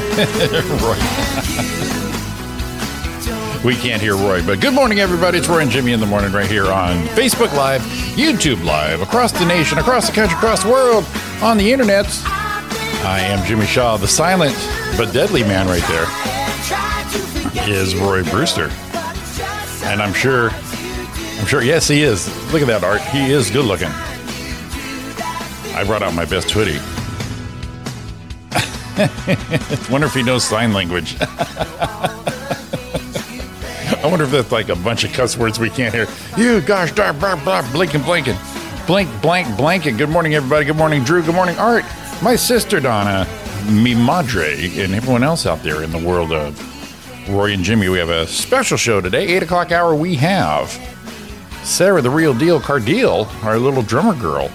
Do. We can't hear Roy, but good morning, everybody. It's Roy and Jimmy in the morning right here on Facebook Live, YouTube Live, across the nation, across the country, across the world, on the internet. I am Jimmy Shaw, the silent but deadly man right there is Roy Brewster. And I'm sure, I'm sure, yes, he is. Look at that art. He is good looking. I brought out my best hoodie. wonder if he knows sign language. I wonder if that's like a bunch of cuss words we can't hear. You gosh darn blah blah blinking blinking. Blink blank blanket. Good morning everybody. Good morning Drew. Good morning Art. My sister Donna, mi madre, and everyone else out there in the world of Roy and Jimmy. We have a special show today. Eight o'clock hour. We have Sarra, the real deal, Cardile, our little drummer girl,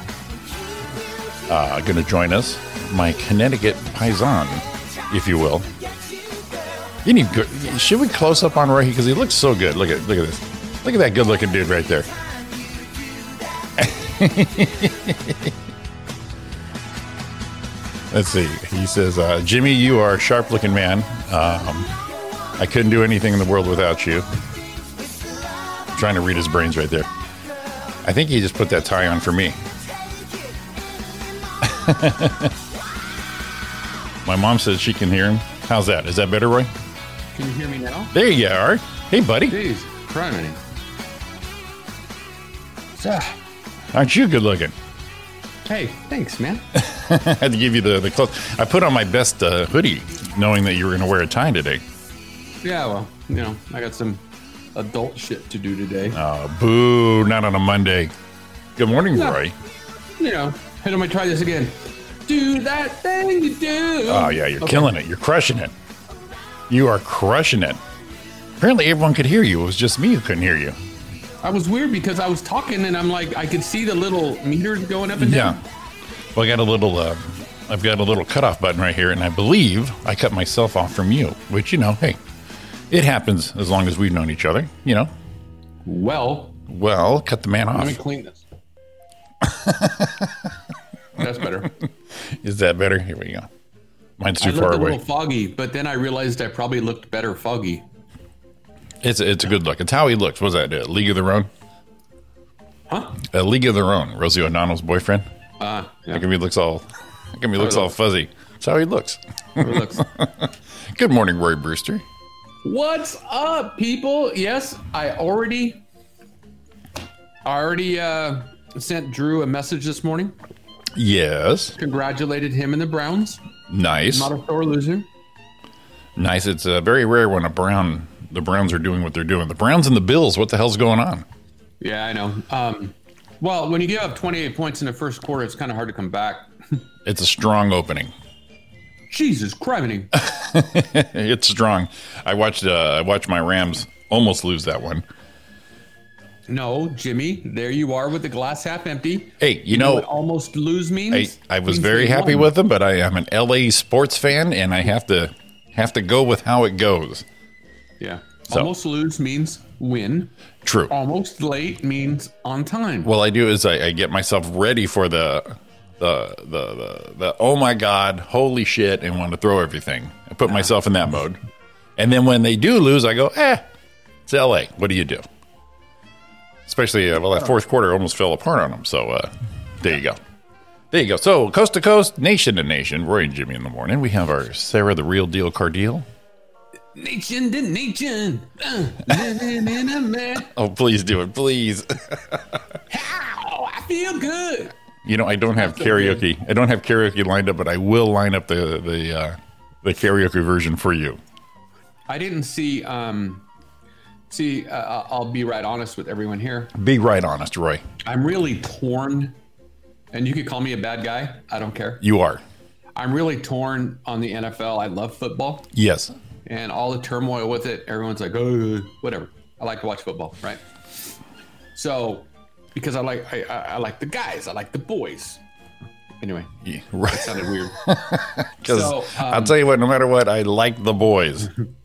uh, to join us. My Connecticut paisan, if you will. You need good. Should we close up on Roy because he looks so good? Look at look at this. Look at that good looking dude right there. Let's see. He says, uh, "Jimmy, you are a sharp looking man. Um, I couldn't do anything in the world without you." trying to read his brains right there. I think he just put that tie on for me. My mom says she can hear him. How's that? Is that better, Roy? Can you hear me now? There you are. Hey, buddy. Jeez, criminy. Aren't you good looking? Hey, thanks, man. I had to give you the, the clothes. I put on my best uh, hoodie, knowing that you were going to wear a tie today. yeah, well, you know, I got some adult shit to do today. Oh, boo. Not on a Monday. Good morning, Yeah. Roy. You know, hey, let me try this again. Do that thing you do. Oh, yeah, you're Okay. killing it. You're crushing it. You are crushing it. Apparently, everyone could hear you. It was just me who couldn't hear you. I was weird because I was talking and I'm like, I could see the little meters going up and down. Yeah. down. Well, I got a little. Uh, I've got a little cutoff button right here, and I believe I cut myself off from you. Which you know, hey, it happens as long as we've known each other. You know. Well, Well, cut the man off. let me clean this. That's better. Is that better? Here we go. Mine's I too far looked a away. little foggy, but then I realized I probably looked better foggy. It's a, it's a good look. It's how he looks. Was that? Uh, League of Their Own. Huh? A League of Their Own. Rosie O'Donnell's boyfriend. Uh, yeah. How come he looks all? How come me. looks all fuzzy? That's how he looks. It looks- Good morning, Roy Brewster. What's up, people? Yes, I already I already uh, sent Drew a message this morning. Yes. Congratulated him and the Browns. Nice. Not a sore loser. Nice. It's uh, very rare when a Brown, the Browns are doing what they're doing. The Browns and the Bills. What the hell's going on? Yeah, I know. Um, well, when you give up 28 points in the first quarter, it's kind of hard to come back. It's a strong opening. Jesus criminy. It's strong. I watched. Uh, I watched my Rams almost lose that one. No, Jimmy, there you are with the glass half empty. Hey, you what know, almost lose means? I, I was Means very happy won. with them, but I am an LA sports fan, and I have to have to go with how it goes. Yeah. So- Almost lose means win. True. Almost late means on time. What I do is I, I get myself ready for the the, the the the oh my god, holy shit, and want to throw everything. I put myself in that mode, and then when they do lose, I go, eh, it's LA. What do you do? Especially uh, well, that fourth quarter almost fell apart on them. So uh, there you go. There you go. So coast to coast, nation to nation, Roy and Jimmy in the morning. We have our Sarra the real deal Cardile. Nation to nation. Uh, living in a man. Oh, please do it, please. How I feel good. You know, I don't have karaoke. I don't have karaoke lined up, but I will line up the the uh, the karaoke version for you. I didn't see. Um, see, uh, I'll be right honest with everyone here. Be right honest, Roy. I'm really torn, and you could call me a bad guy. I don't care. You are. I'm really torn on the NFL. I love football Yes. and all the turmoil with it. Everyone's like, oh, whatever. I like to watch football, right? So, because I like I, I like the guys, I like the boys. Anyway, Yeah, right. sounded weird. Because So, I'll um, tell you what, no matter what, I like the boys.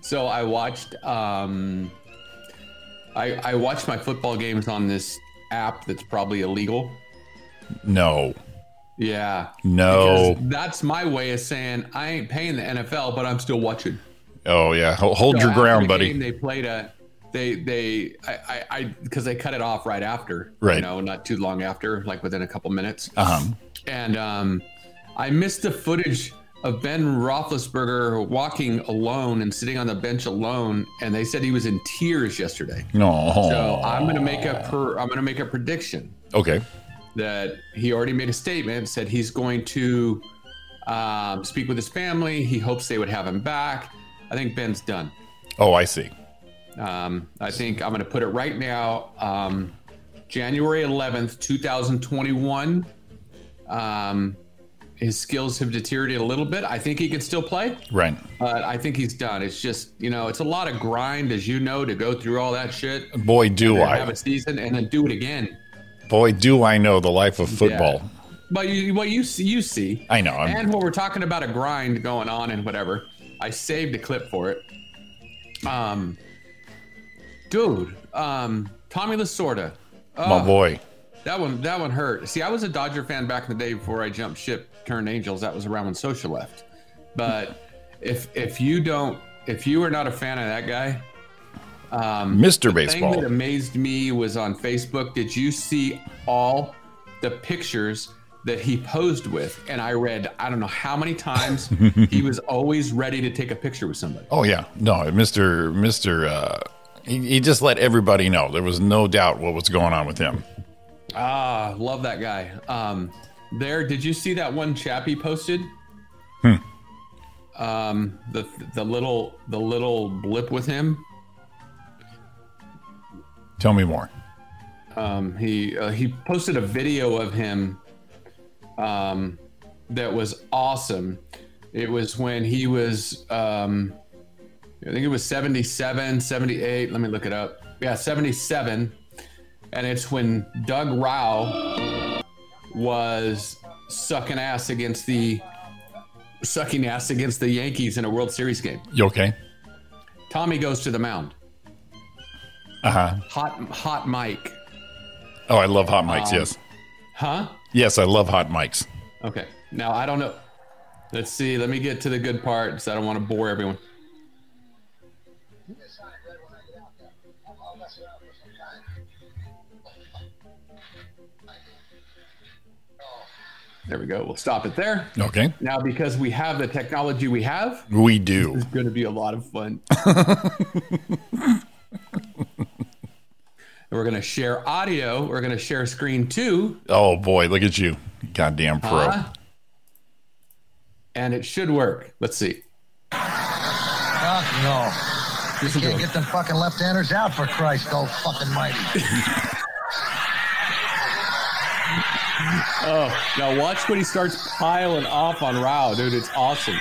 So I watched um I I watched my football games on this app that's probably illegal. No. Yeah. No. That's my way of saying I ain't paying the NFL, but I'm still watching. Oh yeah. Ho- Hold So your ground, the buddy. game, they played a they they I I- because they cut it off right after. Right. You know, not too long after, like within a couple minutes. Uh-huh. And um I missed the footage of Ben Roethlisberger walking alone and sitting on the bench alone, and they said he was in tears yesterday. No. So I'm gonna make a per, I'm gonna make a prediction Okay. that he already made a statement said he's going to um, speak with his family. He hopes they would have him back. I think Ben's done. Oh, I see. Um, I think I'm going to put it right now. Um, January 11th, 2021. Um, his skills have deteriorated a little bit. I think he can still play, Right. but I think he's done. It's just, you know, it's a lot of grind, as you know, to go through all that shit. Boy, do I have a season and then do it again. Boy, do I know the life of football. Yeah. But you, what you see, you see. I know. I'm- and when we're talking about a grind going on and whatever, I saved a clip for it. Um, dude, um, Tommy Lasorda. My boy. That one, that one hurt. See, I was a Dodger fan back in the day before I jumped ship, turned Angels. That was around when Scioscia left. But if if you don't, if you are not a fan of that guy, um, Mr. Baseball. that amazed me was on Facebook. Did you see all the pictures that he posed with? And I read, I don't know how many times he was always ready to take a picture with somebody. Oh yeah. No, Mr. Mr. Uh, he, he just let everybody know. There was no doubt what was going on with him. Ah, love that guy. Um, there, did you see that one chap he posted? Hmm. Um, the the little the little blip with him. Tell me more. Um, he uh, he posted a video of him um, that was awesome. It was when he was um, I think it was 77, 78. Let me look it up. Yeah, 77. And it's when Doug Rau was sucking ass against the sucking ass against the Yankees in a World Series game. You okay? Tommy goes to the mound. Uh huh. Hot hot mic. Oh, I love hot mics. Um, yes. Huh? Yes, I love hot mics. Okay. Now I don't know. Let's see. Let me get to the good part, so I don't want to bore everyone. There we go. We'll stop it there. Okay. Now, because we have the technology we have, We do. it's going to be a lot of fun. And We're going to share audio. We're going to share screen too. Oh boy, look at you, goddamn pro. Huh? And it should work. Let's see. Fuck no. Listen to Can't get them fucking left-handers out for Christ oh fucking mighty. Oh, now watch when he starts piling off on Rau, dude. It's awesome.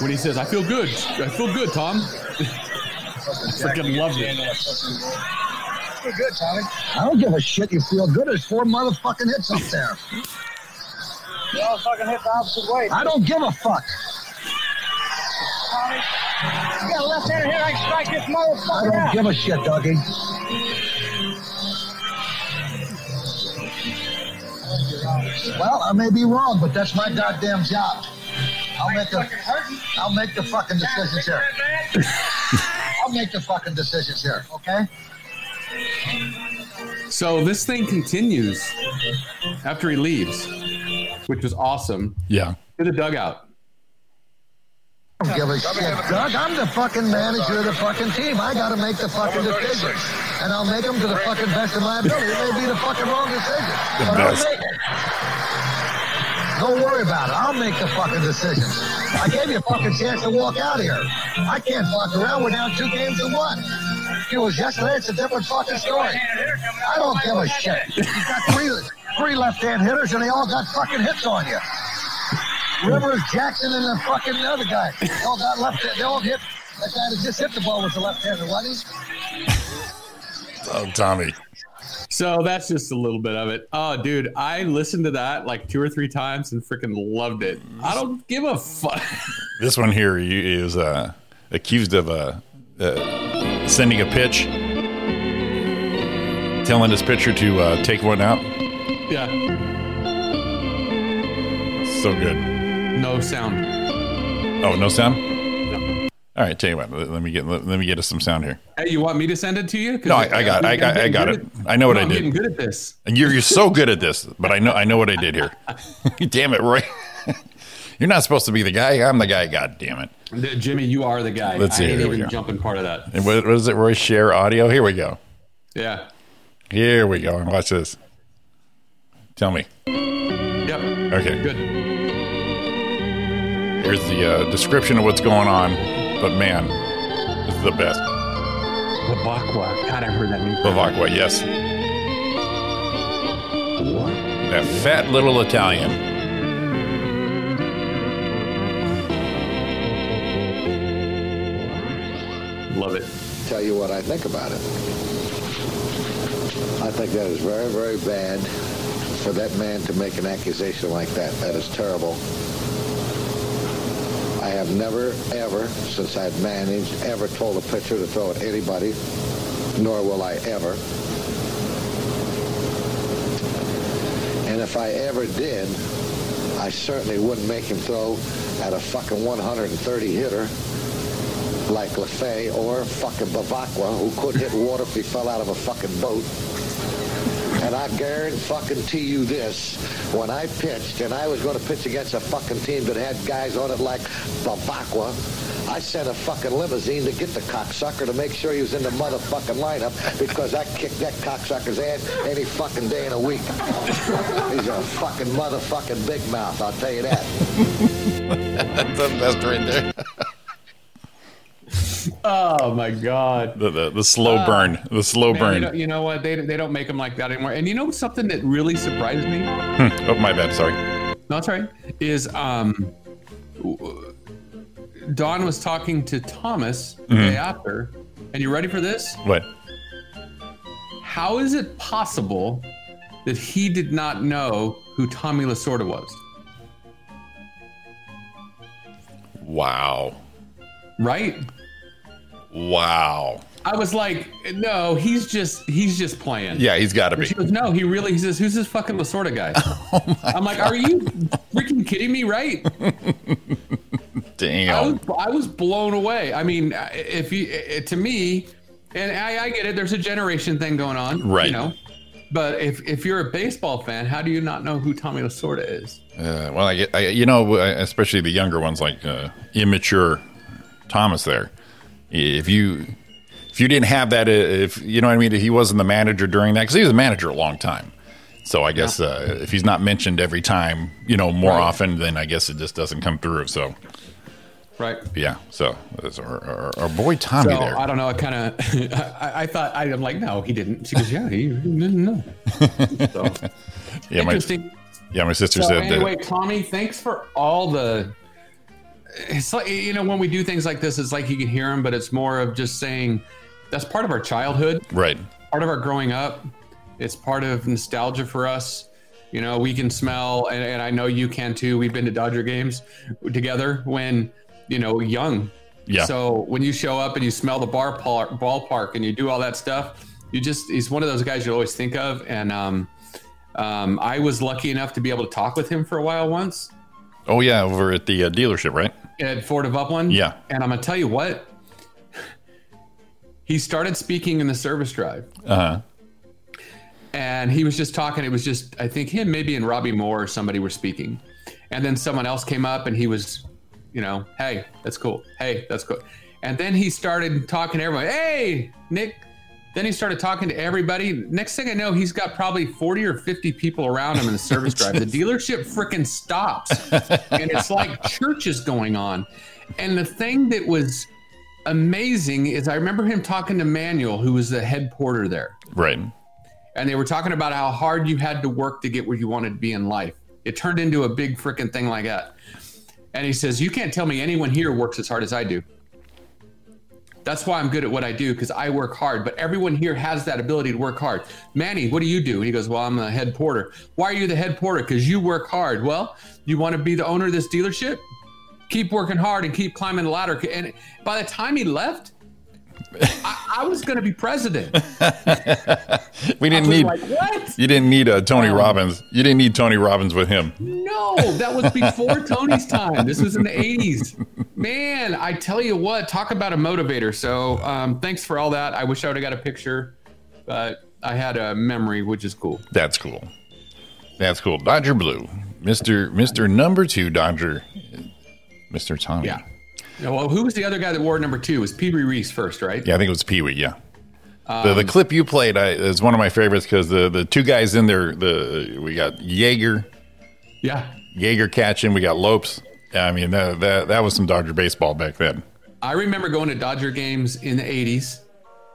When he says, I feel good. I feel good, Tom. I freaking love it. Feel good, Tommy. I don't give a shit you feel good. There's four motherfucking hits up there. You all fucking hit the opposite way. I don't give a fuck. Tommy. You got a left-hander here. I can strike this motherfucker I don't out. give a shit, Dougie. Well, I may be wrong, but that's my goddamn job. I'll make the I'll make the fucking decisions here. I'll make the fucking decisions here, okay? So this thing continues after he leaves, which was awesome, Yeah. to the dugout. I don't give a shit, Doug. I'm the fucking manager of the fucking team. I got to make the fucking decisions, and I'll make them to the fucking best of my ability. It may be the fucking wrong decision, but I'll make it. Don't worry about it. I'll make the fucking decisions. I gave you a fucking chance to walk out here. I can't fuck around. We're down two games to one. If it was yesterday, it's a different fucking story. I don't give a shit. You got three, three left-hand hitters, and they all got fucking hits on you. Rivers, Jackson, and the fucking other guy. They all got left. They all hit. That guy that just hit the ball was a left-hander, wasn't he? Oh, Tommy. So that's just a little bit of it. Oh, dude, I listened to that like two or three times and freaking loved it. I don't give a fuck. This one here is uh, accused of uh, uh, sending a pitch, telling his pitcher to uh, take one out. yeah, So good. No sound. Oh, no sound. All right, tell you what. Let, let me get let, let me get us some sound here. Hey, you want me to send it to you? No, I, I got I got I got it. I know what No, I I'm getting did. good at this. And you're you're so good at this, but I know I know what I did here. damn it, Roy. You're not supposed to be the guy. I'm the guy. God damn it. Uh, Jimmy, you are the guy. Let's see, I ain't even jumping part of that. And what, what is it, Roy? Share audio. Here we go. Yeah. Here we go. And watch this. Tell me. Yep. Okay. Good. Here's the uh, description of what's going on. But man, this is the best. Bevacqua. God, I've heard that name. Bevacqua, yes. What? That fat little Italian. Love it. tell you what I think about it. I think that is very, very bad for that man to make an accusation like that. That is terrible. I have never, ever, since I've managed, ever told a pitcher to throw at anybody, nor will I ever. And if I ever did, I certainly wouldn't make him throw at a fucking 130 hitter like LaFay or fucking Bevacqua, who could hit water if he fell out of a fucking boat. And I guarantee you this, when I pitched and I was going to pitch against a fucking team that had guys on it like Bevacqua, I sent a fucking limousine to get the cocksucker to make sure he was in the motherfucking lineup because I kicked that cocksucker's ass any fucking day in a week. He's a fucking motherfucking big mouth, I'll tell you that. That's the best right there. Oh my God. The, the, the slow burn. The slow Man, you, burn. know, you know what? They, they don't make them like that anymore. And you know something that really surprised me? oh, my bad. Sorry. No, right. Is um, Don was talking to Thomas the day after, and you ready for this? What? How is it possible that he did not know who Tommy Lasorda was? Wow. Right? Wow. I was like, no, he's just he's just playing. Yeah, he's got to And be. she goes, no, he really. He says, who's this fucking Lasorda guy? Oh I'm like, are you freaking kidding me? Right? I Damn. was, I was blown away. I mean, if you to me, and I, I get it. There's a generation thing going on, Right. You know, but if if you're a baseball fan, how do you not know who Tommy Lasorda is? Uh, well, I, get- I, you know, especially the younger ones, like uh, immature Thomas. There, if you if you didn't have that, uh, if you know what I mean, he wasn't the manager during that because he was a manager a long time. So I guess uh, if he's not mentioned every time, you know, more Right. often, then I guess it just doesn't come through. So Right. yeah, so that's our, our, our boy Tommy So there. I don't know. I kind of, I, I thought I, I'm like, no, he didn't. She goes, yeah, he, didn't know. So yeah, my yeah, my sister So said anyway, that. Tommy, thanks for all the. It's like you know when we do things like this, it's like you can hear him, but it's more of just saying that's part of our childhood, Right. part of our growing up. It's part of nostalgia for us. You know, we can smell, and, and I know you can too. We've been to Dodger games together when you know young. Yeah. So when you show up and you smell the bar park, ballpark and you do all that stuff, you just he's one of those guys you always think of. And um, um, I was lucky enough to be able to talk with him for a while once Oh yeah, over at the uh, dealership, right? at Ford of Upland. Yeah. And I'm gonna tell you what. He started speaking in the service drive, Uh huh. and he was just talking. It was just I think him, maybe and Robbie Moore or somebody were speaking, and then someone else came up and he was, you know, hey, that's cool. Hey, that's cool. And then he started talking to everyone. Hey, Nick, Then he started talking to everybody. Next thing I know, he's got probably 40 or 50 people around him in the service drive. The dealership freaking stops. And it's like churches going on. And the thing that was amazing is I remember him talking to Manuel, who was the head porter there. Right. And they were talking about how hard you had to work to get where you wanted to be in life. It turned into a big freaking thing like that. And he says, You can't tell me anyone here works as hard as I do. That's why I'm good at what I do because I work hard. But everyone here has that ability to work hard. Manny, what do you do? And he goes, Well, I'm the head porter. Why are you the head porter? Because you work hard. Well, you want to be the owner of this dealership? Keep working hard and keep climbing the ladder. And by the time he left, I, I was going to be president. We didn't need. like, what? You didn't need uh, Tony Um, Robbins. You didn't need Tony Robbins with him. No, that was before Tony's time. This was in the 80s. Man, I tell you what, talk about a motivator. So um, thanks for all that. I wish I would have got a picture, but I had a memory, which is cool. That's cool. That's cool. Dodger Blue, Mister Mister Number Two Dodger, Mister Tommy. Yeah. Yeah, Well, who was the other guy that wore number two? It was Pee Wee Reese first, right? Yeah, I think it was Pee Wee. Yeah. the, Um, the clip you played I, is one of my favorites because the, the two guys in there, the we got Yeager, Yeah. Yeager catching, we got Lopes. I mean, that, that that was some Dodger baseball back then. I remember going to Dodger games in the 80s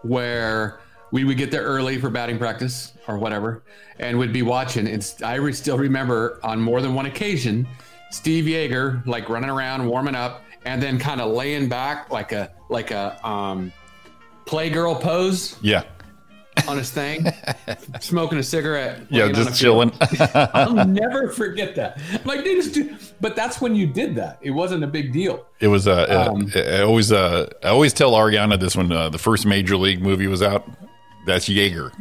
where we would get there early for batting practice or whatever and would be watching. And I re- still remember on more than one occasion, Steve Yeager like running around, warming up, and then kind of laying back like a like a um, playgirl pose Yeah. on his thing, smoking a cigarette. Yeah, just chilling. I'll never forget that. Like, dude, just do, but that's when you did that. It wasn't a big deal. It was uh, uh, Um, I always uh, I always tell Ariana this when uh, the first Major League movie was out. That's Yeager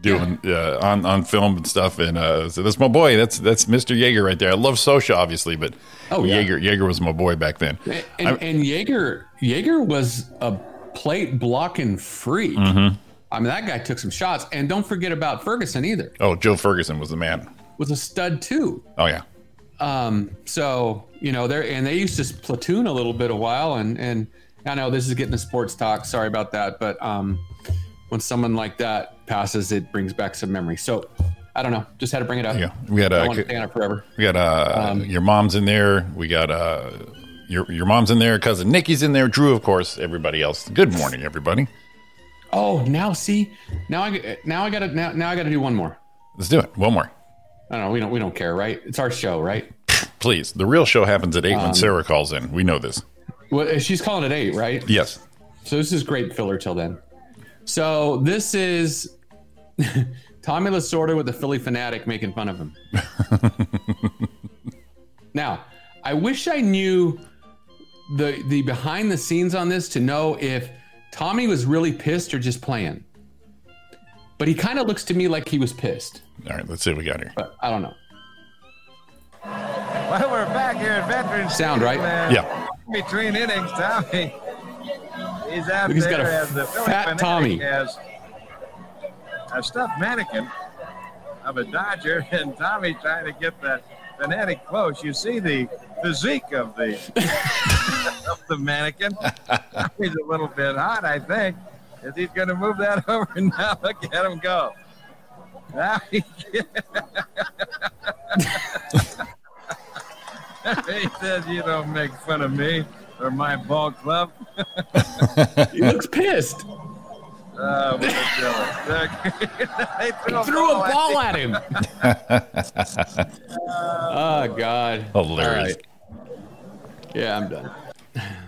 doing uh, on on film and stuff, and uh, so that's my boy. That's that's Mister Yeager right there. I love Scioscia obviously, but Oh, yeah. Yeager Yeager was my boy back then. And, and Yeager Yeager was a plate blocking freak. Mhm. I mean, that guy took some shots. And don't forget about Ferguson either. Oh, Joe Ferguson was the man. Was a stud too. Oh yeah, Um, so you know, there and they used to platoon a little bit a while, and and I know this is getting to sports talk. Sorry about that, but um, when someone like that passes, it brings back some memory. So I don't know, just had to bring it up. yeah. We had I uh, want to stay on it forever. we got uh, Um, your mom's in there. We got uh, your your mom's in there. Cousin Nikki's in there. Drew, of course. Everybody else. Good morning, everybody. Oh, now see, now I now I got to now, now I got to do one more. Let's do it. One more. I don't know. We don't we don't care, right? It's our show, right? Please. The real show happens at eight when Um, Sarra calls in. We know this. Well, she's calling at eight, right? Yes. So this is great filler till then. So this is Tommy Lasorda with the Phillie Phanatic making fun of him. now, I wish I knew the the behind the scenes on this to know if Tommy was really pissed or just playing. But he kind of looks to me like he was pissed. All right, let's see what we got here. But I don't know. Well, we're back here at Veterans. Sound right? Stadium, uh, Yeah. Between innings, Tommy. He's out He's there got a as the fat Tommy. Has a stuffed mannequin of a Dodger, and Tommy trying to get the Phanatic close. You see the physique of the of the mannequin. He's a little bit hot, I think. Is he going to move that over? Now look at him go. Now he, he says, "You don't make fun of me or my ball club." He looks pissed. Oh, what a joke. they threw, Threw a ball at him. oh God. Hilarious. All right. Yeah, I'm done.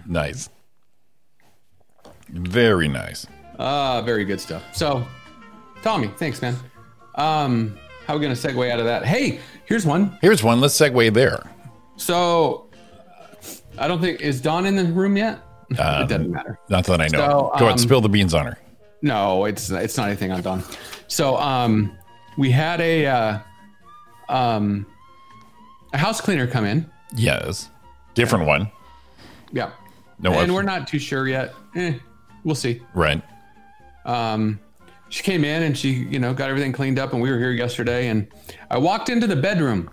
Nice. Very nice. Ah, very good stuff. So, Tommy, thanks, man. Um, how are we gonna segue out of that? Hey, here's one. Here's one. Let's segue there. So, I don't think is Dawn in the room yet. Um, it doesn't matter. Not that I know. So, Go ahead, um, spill the beans on her. No, it's it's not anything on Dawn. So, um, we had a uh, um, a house cleaner come in. Yes. Different one. Yeah. No, and I've- we're not too sure yet. Eh, we'll see. Right. Um, she came in and she, you know, got everything cleaned up, and we were here yesterday. And I walked into the bedroom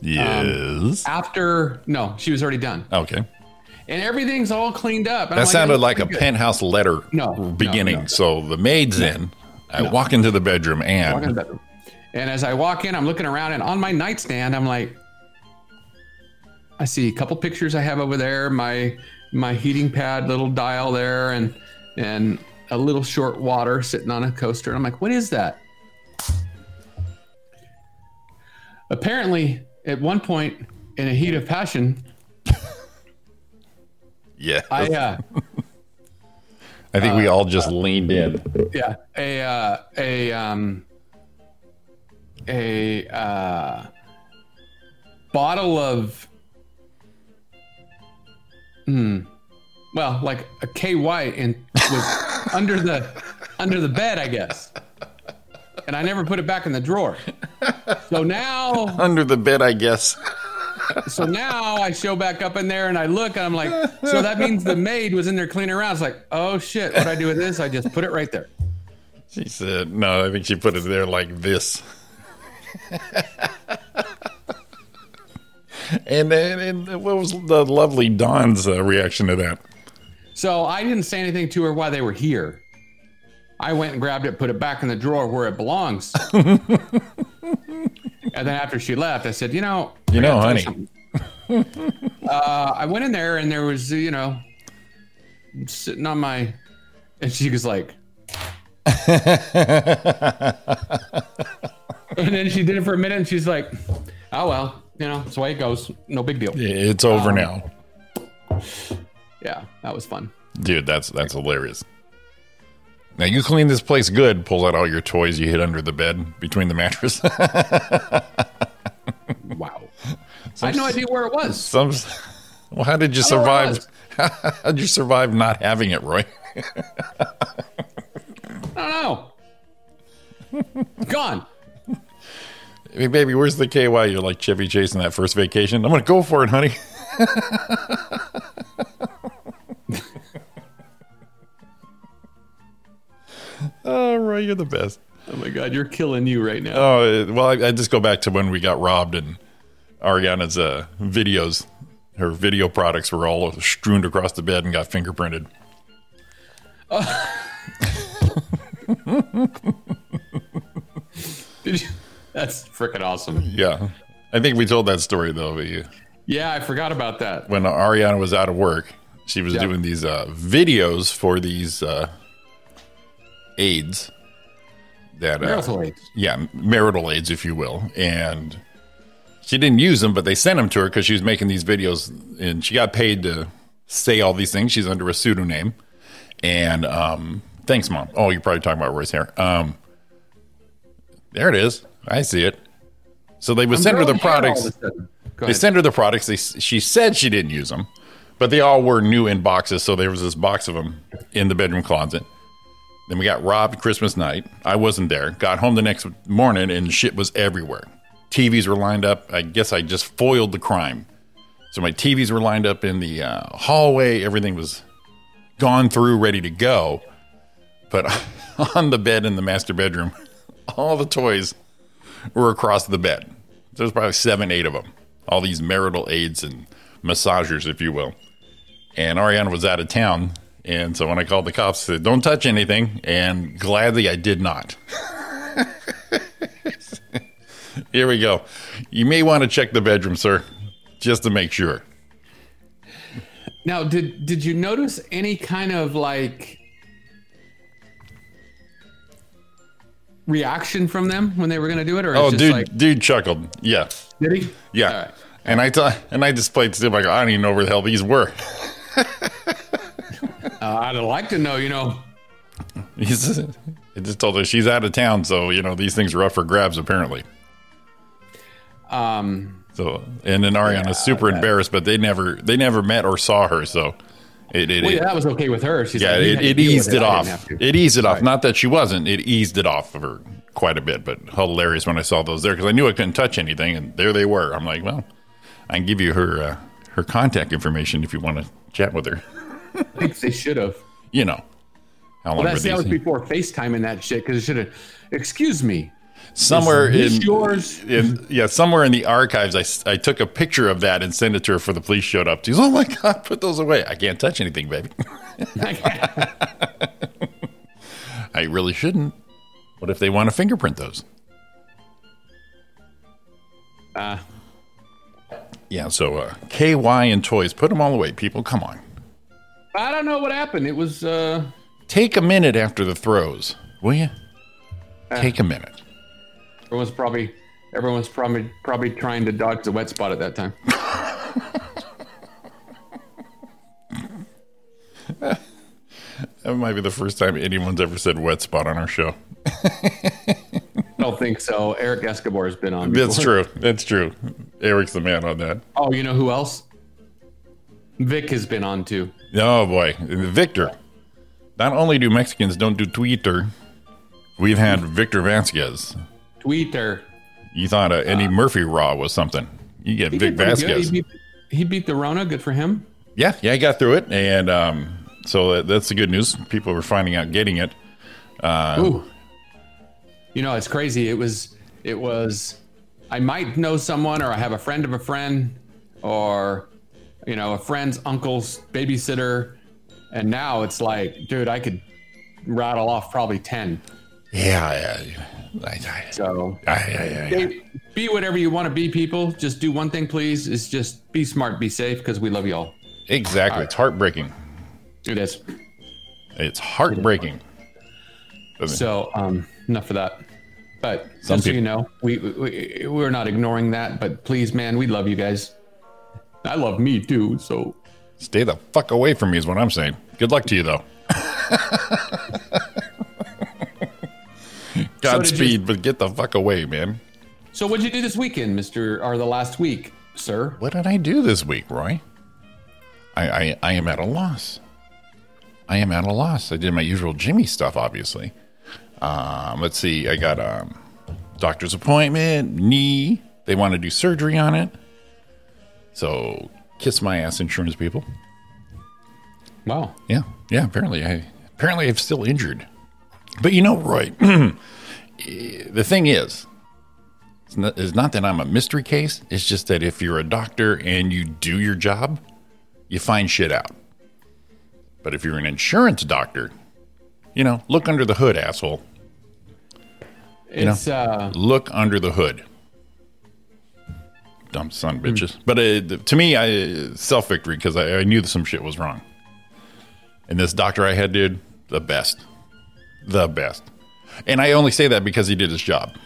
Yes. after. No, she was already done. okay. And everything's all cleaned up. And I'm That sounded "It like a good." penthouse letter No, no, beginning. no. So the maid's in. I walk into the bedroom the and bedroom. And as I walk in, I'm looking around, and on my nightstand, I'm like, I see a couple pictures I have over there, my my heating pad, little dial there, and and a little short water sitting on a coaster. And I'm like, what is that? Apparently, at one point, in a heat of passion, yeah, I uh, I think we all just leaned in. yeah a uh, a um a uh, bottle of hmm well like a KY and was under the under the bed I guess and I never put it back in the drawer so now Under the bed, I guess. So now I show back up in there and I look and I'm like so that means the maid was in there cleaning around it's like oh shit what do I do with this I just put it right there She said, no, I think she put it there like this. and then, and what was the lovely Dawn's uh, reaction to that? So I didn't say anything to her while they were here. I went and grabbed it, put it back in the drawer where it belongs. and then after she left, I said, "You know, You know, honey." uh, I went in there and there was, you know, sitting on my, and she was like, and then she did it for a minute, and she's like, "Oh well, you know, that's the way it goes. No big deal." It's over Um, now. Yeah, that was fun. Dude, that's that's hilarious. Now you clean this place good, pull out all your toys you hid under the bed between the mattress. Wow. I had no idea where it was. Some Well, how did you I don't know where it survive? How did you survive not having it, Roy? I don't know. Gone. Hey, baby, where's the KY? You're like Chevy Chase in that first vacation. I'm gonna go for it, honey. oh, Roy, you're the best. Oh my God, you're killing you right now. Oh well, I, I just go back to when we got robbed and Ariana's uh, videos, her video products were all strewn across the bed and got fingerprinted. Did you? That's freaking awesome. Yeah, I think we told that story though. We, Yeah, I forgot about that. when Ariana was out of work, she was Yeah. doing these uh, videos for these aids that uh, Marital aids. yeah, marital aids, if you will, and she didn't use them, but they sent them to her because she was making these videos, and she got paid to say all these things. She's under a pseudonym, and um, thanks, mom. Oh, you're probably talking about Roy's hair. Um, there it is. I see it. So they would I'm send her the growing hair all products. of a sudden. Go They sent her the products. They, she said she didn't use them, but they all were new in boxes. So there was this box of them in the bedroom closet. Then we got robbed Christmas night. I wasn't there. Got home the next morning and shit was everywhere. TVs were lined up. I guess I just foiled the crime. So my TVs were lined up in the uh, hallway. Everything was gone through, ready to go. But on the bed in the master bedroom, all the toys were across the bed. There's probably seven, eight of them. All these marital aids and massagers, if you will. And Ariana was out of town. And so when I called the cops, I said, Don't touch anything. And gladly I did not. Here we go. You may want to check the bedroom, sir, just to make sure. Now, did did you notice any kind of like reaction from them when they were going to do it, or Oh, just dude, like dude chuckled. Yeah. did he? Yeah. Right. And I thought, and I displayed to him, I go, I don't even know where the hell these were. Uh, I'd like to know. You know, He's, I just told her she's out of town, so you know these things are up for grabs apparently. um, So and then Ariana's super embarrassed, but they never they never met or saw her, so it it, well, yeah, that was okay with her. She's yeah like, it, it eased it off. didn't have to." It eased it off. Right. Not that she wasn't. It eased it off of her quite a bit, but hilarious when I saw those there because I knew I couldn't touch anything, and there they were. I'm like, well, I can give you her uh, her contact information if you want to chat with her. I think they should have. You know how long Well, that's that was before FaceTime and that shit because it should have. Excuse me. somewhere Is in, yours? in yeah somewhere in the archives I, I took a picture of that and sent it to her for the police showed up she's oh my god put those away i can't touch anything baby i really shouldn't what if they want to fingerprint those Uh, yeah so uh, ky and toys put them all away people come on I don't know what happened. It was uh, take a minute after the throws will you take a minute everyone's probably everyone's probably probably trying to dodge the wet spot at that time. that might be the first time anyone's ever said wet spot on our show I don't think so. Eric Escobar has been on. that's true that's true eric's the man on that Oh, you know who else? Vic has been on too. Oh boy, Victor. Not only do Mexicans don't do Twitter, we've had Victor Vasquez. Twitter. You thought uh, Eddie Murphy Raw was something. You get He Vic. Vasquez. He beat, he beat the Rona. Good for him. Yeah, yeah, I got through it, and um, so that, that's the good news. People were finding out getting it. Uh, Ooh. You know, it's crazy. It was, it was, I might know someone or I have a friend of a friend or, you know, a friend's uncle's babysitter. And now it's like, dude, I could rattle off probably 10. yeah, yeah. I, I, So I, I, I, Hey, be whatever you want to be, people. Just do one thing, please. Is just be smart, be safe, because we love you all. exactly. It's heartbreaking. It is. It's heartbreaking. Doesn't? So, um, enough of that. But Some just so you know, we, we we're not ignoring that. But please, man, we love you guys. I love me too. So Stay the fuck away from me is what I'm saying. Good luck to you though. Godspeed, but get the fuck away, man. So what'd you do this weekend, Mister, or the last week, sir? What did I do this week, Roy? I, I, I am at a loss. I am at a loss. I did my usual Jimmy stuff, obviously. Um, let's see. I got a um, doctor's appointment, knee. They want to do surgery on it. So kiss my ass, insurance people. Wow. Yeah, yeah. Apparently, I apparently I'm still injured. But you know, Roy, the thing is, it's not, it's not that I'm a mystery case. It's just that if you're a doctor and you do your job, you find shit out. But if you're an insurance doctor, you know, look under the hood, asshole. know. It's uh, Look under the hood. Dumb son of bitches. But uh, to me, I self victory because I, I knew some shit was wrong. And this doctor I had, dude, the best, the best. And I only say that because he did his job.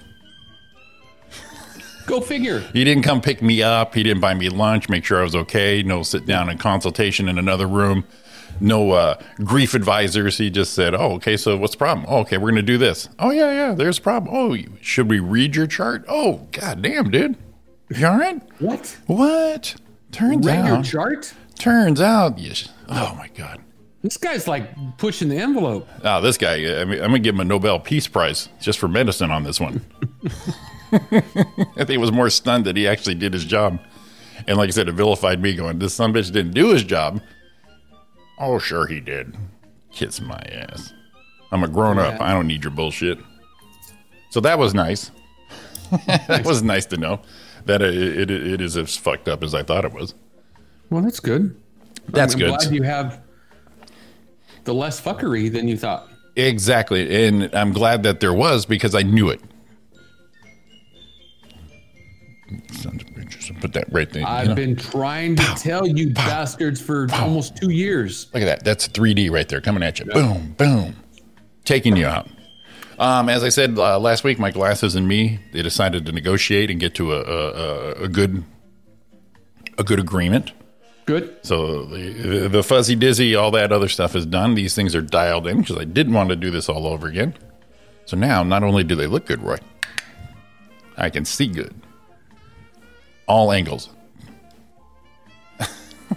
go figure. He didn't come pick me up. He didn't buy me lunch, make sure I was okay. No sit down and consultation in another room. No uh, grief advisors. He just said, "Oh, okay. So what's the problem? Oh, okay, we're gonna do this. Oh, yeah, yeah. There's a problem. Oh, should we read your chart? Oh, god damn, dude. You all right? What? What? Turns Read your out. chart? Turns out. Yes. Oh my god. This guy's like pushing the envelope. Oh, this guy. I mean, I'm gonna give him a Nobel Peace Prize just for medicine on this one. I think he was more stunned that he actually did his job, and like I said, it vilified me. Going, this son of a bitch didn't do his job. Oh, sure he did. Kiss my ass. I'm a grown up. I don't need your bullshit. So that was nice. that was nice to know that it, it, it is as fucked up as I thought it was. Well, that's good. That's I'm good. Glad you have the less fuckery than you thought. Exactly. And I'm glad that there was because I knew it. Sons of bitches. Put that right there. I've know? been trying to tell you bastards for almost two years. Look at that. That's 3D right there coming at you. Boom, boom. Taking you out. Um, as I said uh, last week, my glasses and me, they decided to negotiate and get to a, a, a- a good a good agreement. Good. So the, the fuzzy dizzy, all that other stuff is done. These things are dialed in because I didn't want to do this all over again. So now, not only do they look good, Roy, I can see good. All angles.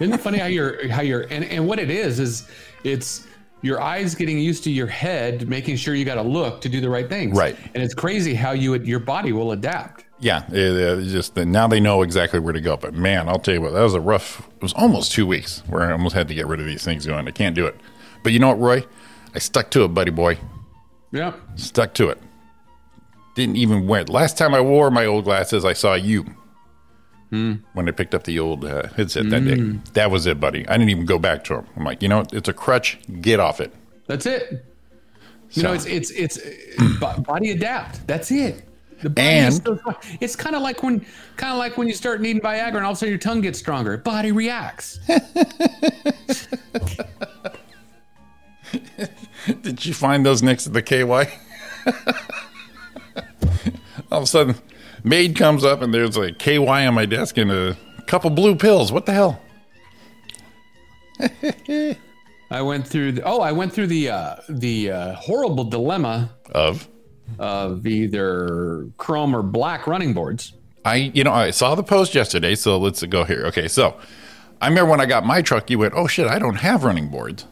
Isn't it funny how you're how you're and, and what it is is it's your eyes getting used to your head, making sure you got to look to do the right things. Right. And it's crazy how you would, your body will adapt. Yeah, it, it just now they know exactly where to go. But man, I'll tell you what, that was a rough. It was almost two weeks where I almost had to get rid of these things. Going, I can't do it. But you know what, Roy? I stuck to it, buddy boy. Yeah. Stuck to it. didn't even wear. Last time I wore my old glasses, I saw you Hmm. when I picked up the old uh, headset that day. That was it, buddy. I didn't even go back to them. I'm like, you know, what? it's a crutch. Get off it. That's it. You know, it's it's it's body adapt. That's it. The body And- so it's kind of like when kind of like when you start needing Viagra and all of a sudden your tongue gets stronger. Body reacts. Did you find those next to the KY? All of a sudden, maid comes up and there's a KY on my desk and a couple blue pills. What the hell? I went through the oh, I went through the uh, the uh, horrible dilemma Of of either chrome or black running boards. I, you know, I saw the post yesterday, so let's go here. Okay, so I remember when I got my truck, you went, "Oh shit, I don't have running boards,"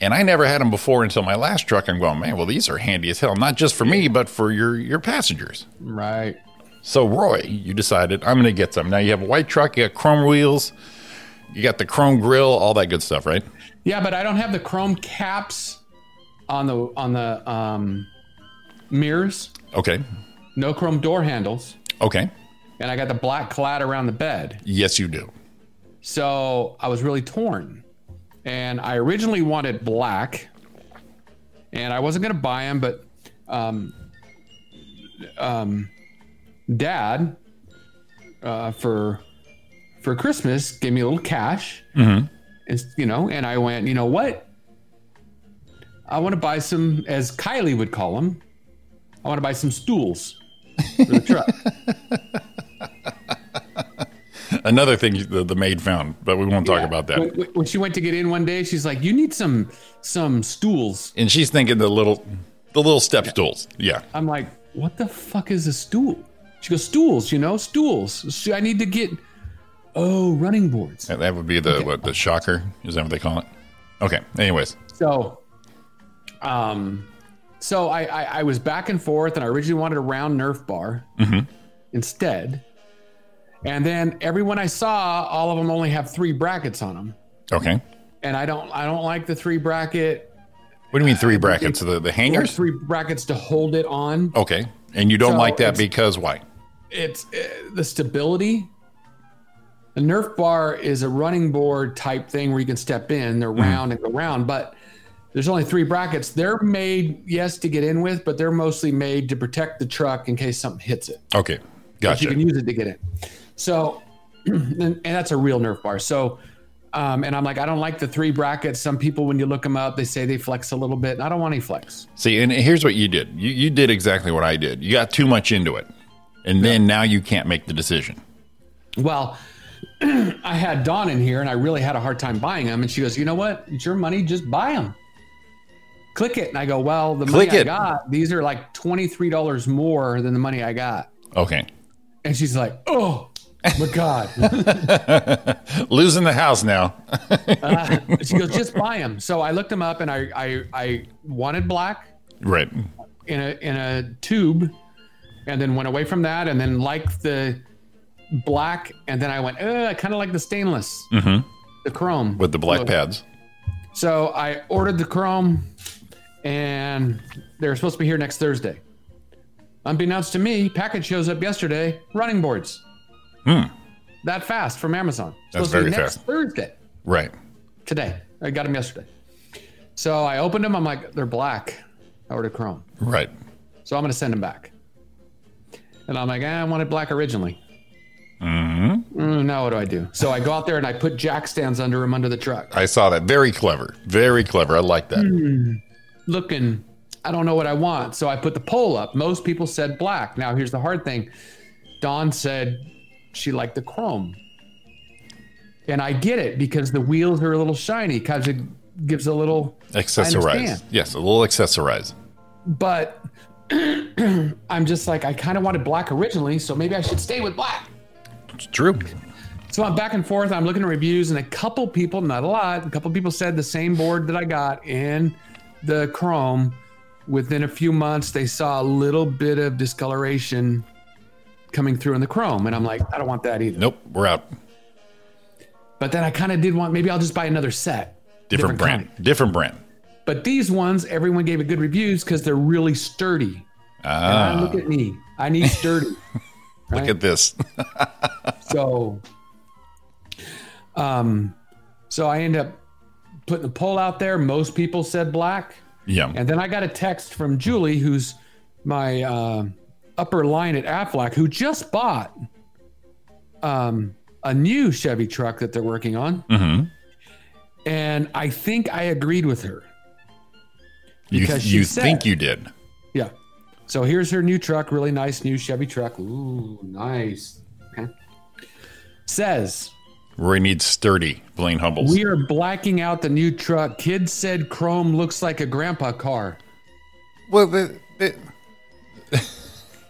and I never had them before until my last truck. I'm going, man, well, these are handy as hell, not just for me, but for your your passengers. Right. So Roy, you decided I'm going to get some. Now you have a white truck, you got chrome wheels, you got the chrome grill, all that good stuff, right? Yeah, but I don't have the chrome caps on the on the um, mirrors. Okay, No chrome door handles, okay, and I got the black clad around the bed. yes, you do. So I was really torn. And I originally wanted black, and I wasn't going to buy them, but um, um, dad, uh, for for Christmas, gave me a little cash. Mhm. And, you know, and I went, you know what? I want to buy some, as Kylie would call them, I want to buy some stools for the truck. Another thing the, the maid found, but we won't talk Yeah. about that. When, when she went to get in one day, she's like, "You need some some stools." And she's thinking the little the little step stools. Yeah. I'm like, "What the fuck is a stool?" She goes, "Stools, you know, stools. So I need to get oh running boards." That, that would be the what the shocker. Is that what they call it? Okay. Anyways. So, um, so I, I I was back and forth, and I originally wanted a round Nerf bar Mhm. instead, and then everyone I saw, all of them only have three brackets on them, Okay. and I don't I don't like the three bracket. What do you mean three brackets? The the hangers? Three brackets to hold it on. Okay. And you don't So like that because why? It's uh, the stability. A Nerf bar is a running board type thing where you can step in, they're round and go round, but there's only three brackets. They're made, yes, to get in with, but they're mostly made to protect the truck in case something hits it. Okay. But You can use it to get in. So, and, and that's a real Nerf bar. So, um, and I'm like, I don't like the three brackets. Some people, when you look them up, they say they flex a little bit. And I don't want any flex. See, and here's what you did. You you did exactly what I did. You got too much into it. And then now you can't make the decision. Well, I had Dawn in here and I really had a hard time buying them. And she goes, You know what? It's your money. Just buy them. Click it. And I go, Well, the Click money I got, these are like $23 more than the money I got. Okay. And she's like, Oh, my God. Losing the house now. Uh, she goes, Just buy them. So I looked them up and I, I, I wanted black right. in a, in a tube and then went away from that and then liked the black. And then I went, uh, I kind of like the stainless, Mm-hmm. the chrome. With the black pads. So I ordered the Chrome, and they're supposed to be here next Thursday. Unbeknownst to me, package shows up yesterday. Running boards. Hmm. That fast from Amazon. That's supposed to be very next fast. Thursday. Right. Today. I got them yesterday. So I opened them. I'm like, they're black. I ordered Chrome. Right. So I'm going to send them back. And I'm like, eh, I wanted black originally. Mm-hmm. Mm, now what do I do? So I go out there and I put jack stands under him under the truck. I saw that. Very clever. Very clever. I like that. Hmm. looking i don't know what i want so i put the poll up most people said black now here's the hard thing dawn said she liked the chrome and i get it because the wheels are a little shiny because it gives a little Accessorize. Yes, a little accessorize. but i'm just like i kind of wanted black originally so maybe i should stay with black It's true. so i'm back and forth i'm looking at reviews and a couple people not a lot a couple people said the same board that i got in the chrome within a few months they saw a little bit of discoloration coming through in the chrome and i'm like i don't want that either Nope. We're out. but then i kind of did want maybe i'll just buy another set Different, brand. kind. Different brand. But these ones everyone gave it good reviews because they're really sturdy Ah, And I look at me. I need sturdy. look at this. so, um, so I end up putting the poll out there. Most people said black. yeah. And then I got a text from Julie, who's my uh, upper line at Aflac, who just bought um, a new Chevy truck that they're working on. hmm And I think I agreed with her. You, Because she you said- think you did. Yeah. So here's her new truck, really nice new Chevy truck. Ooh, nice. Okay. Says, Roy needs sturdy, Blaine Humbles. we are blacking out the new truck. Kids said chrome looks like a grandpa car. well, the, the,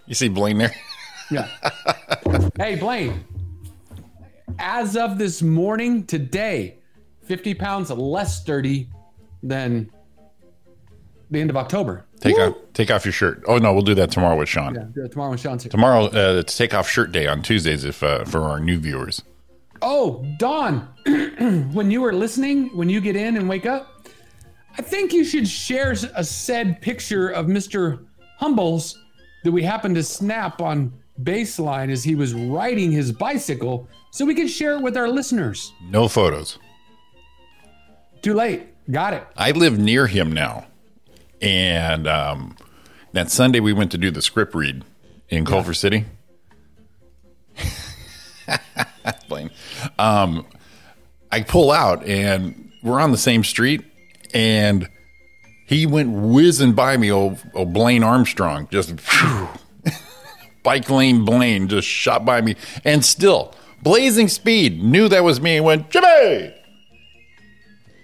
you see Blaine there? Yeah. hey, Blaine. As of this morning, today, 50 pounds less sturdy than the end of October. Take off, take off your shirt. Oh no, we'll do that tomorrow with Sean. Yeah, tomorrow Sean's here. Tomorrow, uh, it's take off shirt day on Tuesdays if uh, for our new viewers. Oh, Don, when you are listening, when you get in and wake up, I think you should share a said picture of Mr. Humbles that we happened to snap on baseline as he was riding his bicycle so we can share it with our listeners. No photos. Too late. Got it. I live near him now, and um, that Sunday we went to do the script read in Culver City. Blaine. Um, I pull out and we're on the same street, and he went whizzing by me, old, old Blaine Armstrong, just phew. bike lane Blaine just shot by me, and still blazing speed, knew that was me, and went Jimmy.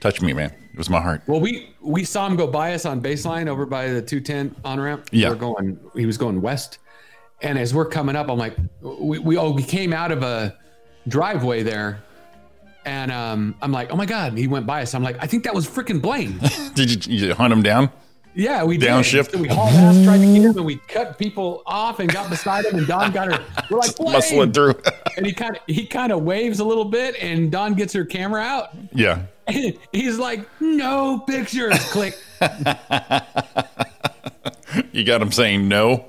Touched me, man. It was my heart. Well, we we saw him go by us on baseline over by the 210 on ramp. Yeah. We're going, he was going west. And as we're coming up, I'm like, we, we, oh, we came out of a driveway there. And um, I'm like, oh my God, he went by us. I'm like, I think that was freaking Blaine. Did you, you hunt him down? Yeah, we. Downshift? So we hauled ass, tried to get him, and we cut people off and got beside him. And Don got her. We're like, Muscling through. And he kind of he kind of waves a little bit, and Don gets her camera out. yeah. And he's like, no pictures. Click. You got him saying no.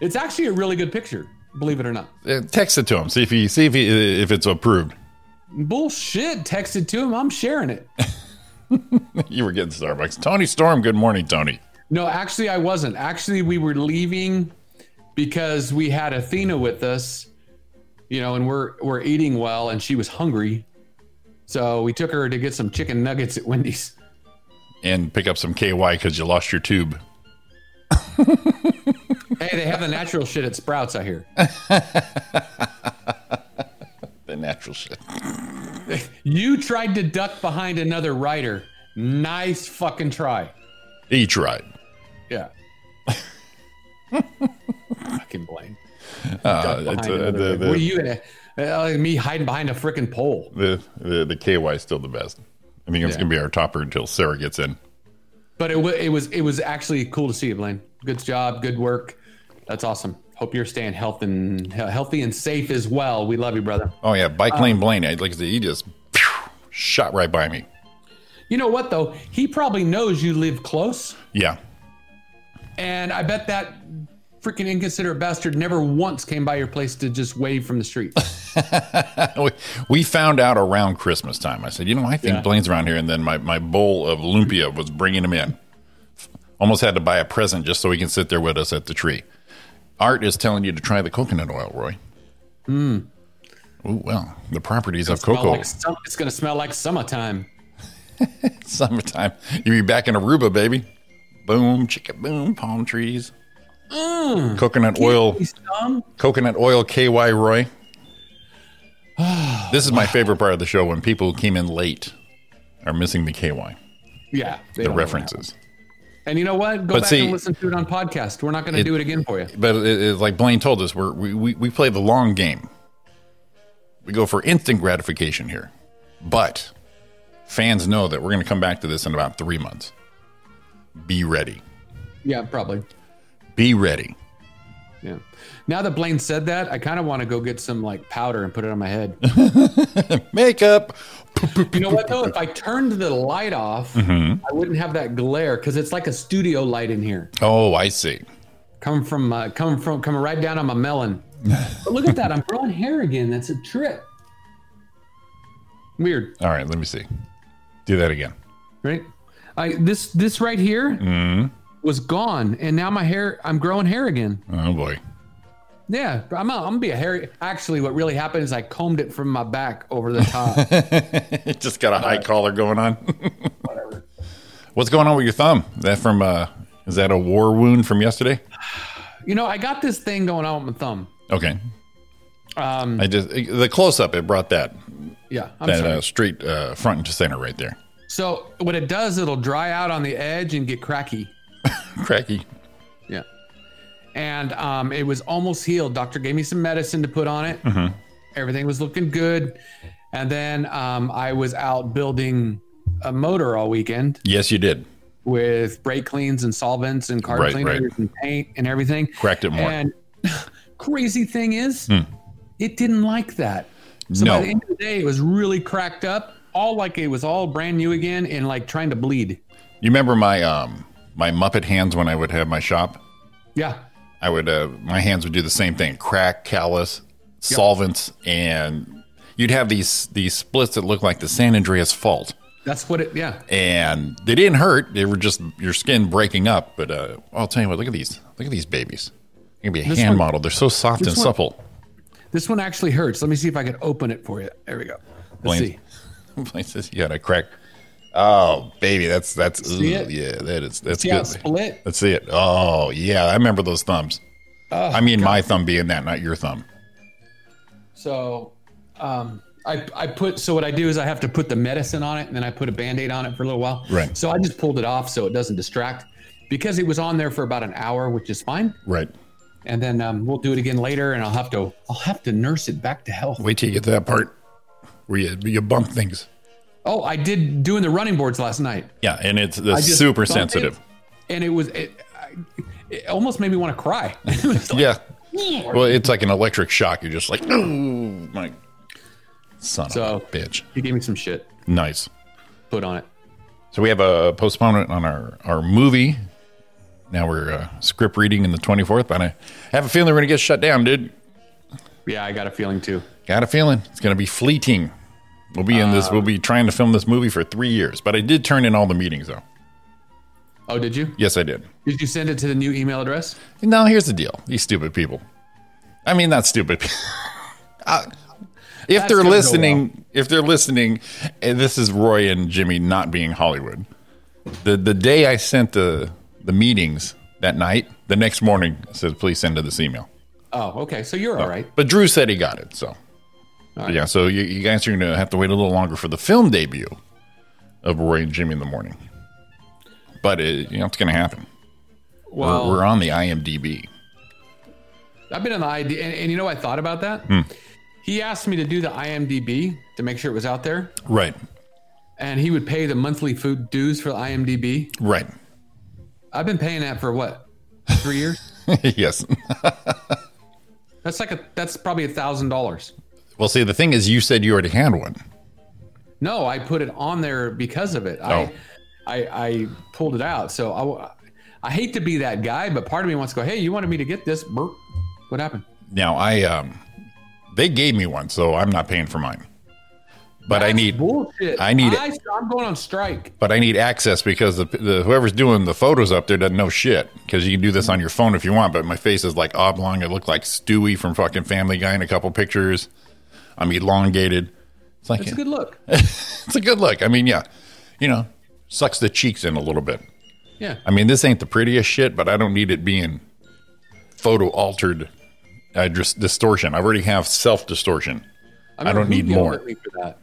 It's actually a really good picture, believe it or not. Uh, Text it to him. See if he see if he if it's approved. Bullshit. Texted to him. I'm sharing it. You were getting Starbucks. Tony Storm. Good morning, Tony. No, actually, I wasn't. Actually, we were leaving because we had Athena with us, you know, and we're we're eating well, and she was hungry, so we took her to get some chicken nuggets at Wendy's. And pick up some KY because you lost your tube. Hey, they have the natural shit at Sprouts, I hear. Natural shit. You tried to duck behind another rider. Nice fucking try. He tried. Yeah. fucking Blaine. Uh, Duck it's, behind uh, the, the, what are you gonna? Uh, me hiding behind a freaking pole. the, the the KY is still the best. I think it's Yeah. gonna be our topper until Sarra gets in. But it, wa it was it was actually cool to see you, Blaine. Good job, good work. That's awesome. Hope you're staying health and healthy and safe as well. We love you, brother. Oh yeah, bike Uh, lane Blaine. I- Like I said, he just phew, shot right by me. You know what though? He probably knows you live close, Yeah. and I bet that freaking inconsiderate bastard never once came by your place to just wave from the street. we, we found out around Christmas time. I said, you know, I think Yeah. Blaine's around here. And then my, my bowl of lumpia was bringing him in. Almost had to buy a present just so he can sit there with us at the tree. Art is telling you to try the coconut oil, Roy. Hmm. Ooh, well, the properties of cocoa. like sum- it's gonna smell like summertime. Summertime. You be back in Aruba, baby. Boom, chicka boom, palm trees. Mm. Coconut oil. Coconut oil KY Roy. this is my favorite part of the show when people who came in late are missing the KY, Yeah, the references. And you know what? Go But back see- and listen to it on podcast. We're not going to do it again for you. But it, it's like Blaine told us, we're, we, we, we play the long game. We go for instant gratification here. But fans know that we're going to come back to this in about three months. Be ready. Yeah, probably. Be ready. Yeah. Now that Blaine said that, I kind of want to go get some like powder and put it on my head. Makeup. you know what though? If I turned the light off, Mhm. I wouldn't have that glare because it's like a studio light in here. Oh, I see. coming from uh, coming from coming right down on my melon. But look at that, I'm growing hair again. That's a trip. Weird, All right, let me see. Do that again. right? I this this right here Mm. was gone, and now my hair. I'm growing hair again. Oh boy. Yeah, I'm, I'm gonna be a hairy. Actually, what really happened is I combed it from my back over the top. It just got a high collar going on. What's going on with your thumb? That from uh is that a war wound from yesterday? you know, I got this thing going on with my thumb. Okay. Um, I just the close up it brought that yeah, I'm that uh, straight uh, front and center right there. So what it does, it'll dry out on the edge and get cracky. Cracky. And um, it was almost healed. Doctor gave me some medicine to put on it. Mhm. Everything was looking good. And then um, I was out building a motor all weekend Yes, you did. with brake cleans and solvents and car Right, cleaners right. and paint and everything. Cracked it more. And crazy thing is, Hmm. it didn't like that. So No. by the end of the day, it was really cracked up, all like it was all brand new again and like trying to bleed. You remember my um my Muppet hands when I would have my shop? Yeah. I would uh my hands would do the same thing. Crack, callus, solvents, and you'd have these these splits that look like the San Andreas fault. That's what it, yeah. And they didn't hurt. They were just your skin breaking up. But uh, I'll tell you what, look at these. Look at these babies. They're gonna be a This hand one- model. They're so soft and one- supple. This one actually hurts. Let me see if I can open it for you. There we go. Let's Blaine- see. Blaine says you got a crack. Oh, baby, that's that's ooh, yeah, that is that's See good. it split? Let's see it. Oh yeah, I remember those thumbs. Oh, I mean, my thumb being that, not your thumb. So, um, I, I put so what I do is I have to put the medicine on it and then I put a band-aid on it for a little while. Right. So I just pulled it off so it doesn't distract because it was on there for about an hour, which is fine. Right. And then um, we'll do it again later, and I'll have to I'll have to nurse it back to health. Wait till you get to that part where you you bump things. Oh, I did doing the running boards last night. Yeah, and it's the super bumped it, sensitive. and it was it, I- it almost made me want to cry. Like- Yeah. Well, it's like an electric shock. You're just like, oh my son So- of a bitch. he gave me some shit Nice. put on it. So we have a postponement on our, our movie. Now we're uh, script reading in the 24th, but I have a feeling we're going to get shut down, dude. Yeah, I got a feeling too. Got a feeling it's going to be fleeting. We'll be in this. We'll be trying to film this movie for three years, but I did turn in all the meetings, though. Oh, did you? Yes, I did. Did you send it to the new email address? Now, here's the deal. These stupid people. I mean, not stupid. people. Uh, if That's they're listening, if they're listening, and this is Roy and Jimmy not being Hollywood. The the day I sent the the meetings that night, the next morning I said, please send to this email. Oh, okay. So you're all right. But Drew said he got it, so right. yeah. So you, you guys are going to have to wait a little longer for the film debut of Roy and Jimmy in the morning. But it, you know it's going to happen. Well, we're, we're on the IMDb. I've been on the ID, and, and you know, I thought about that. Hmm. He asked me to do the IMDb to make sure it was out there, Right. and he would pay the monthly food dues for the IMDb. Right. I've been paying that for what, three years? yes. That's like a that's probably a thousand dollars. Well, see, the thing is, you said you already had one. No, I put it on there because of it. Oh. I, I I pulled it out. So I I hate to be that guy, but part of me wants to go, hey, you wanted me to get this? Burp. What happened? Now, I um, they gave me one, so I'm not paying for mine. But I need, bullshit. I need- I, I'm going on strike. but I need access because the, the whoever's doing the photos up there doesn't know shit. Because you can do this on your phone if you want, but my face is like oblong. I look like Stewie from fucking Family Guy in a couple pictures. I'm elongated. It's like It's a good look. it's a good look. I mean, yeah, you know, sucks the cheeks in a little bit. Yeah. I mean, this ain't the prettiest shit, but I don't need it being photo altered uh, just distortion. I already have self distortion. I don't need more. for that.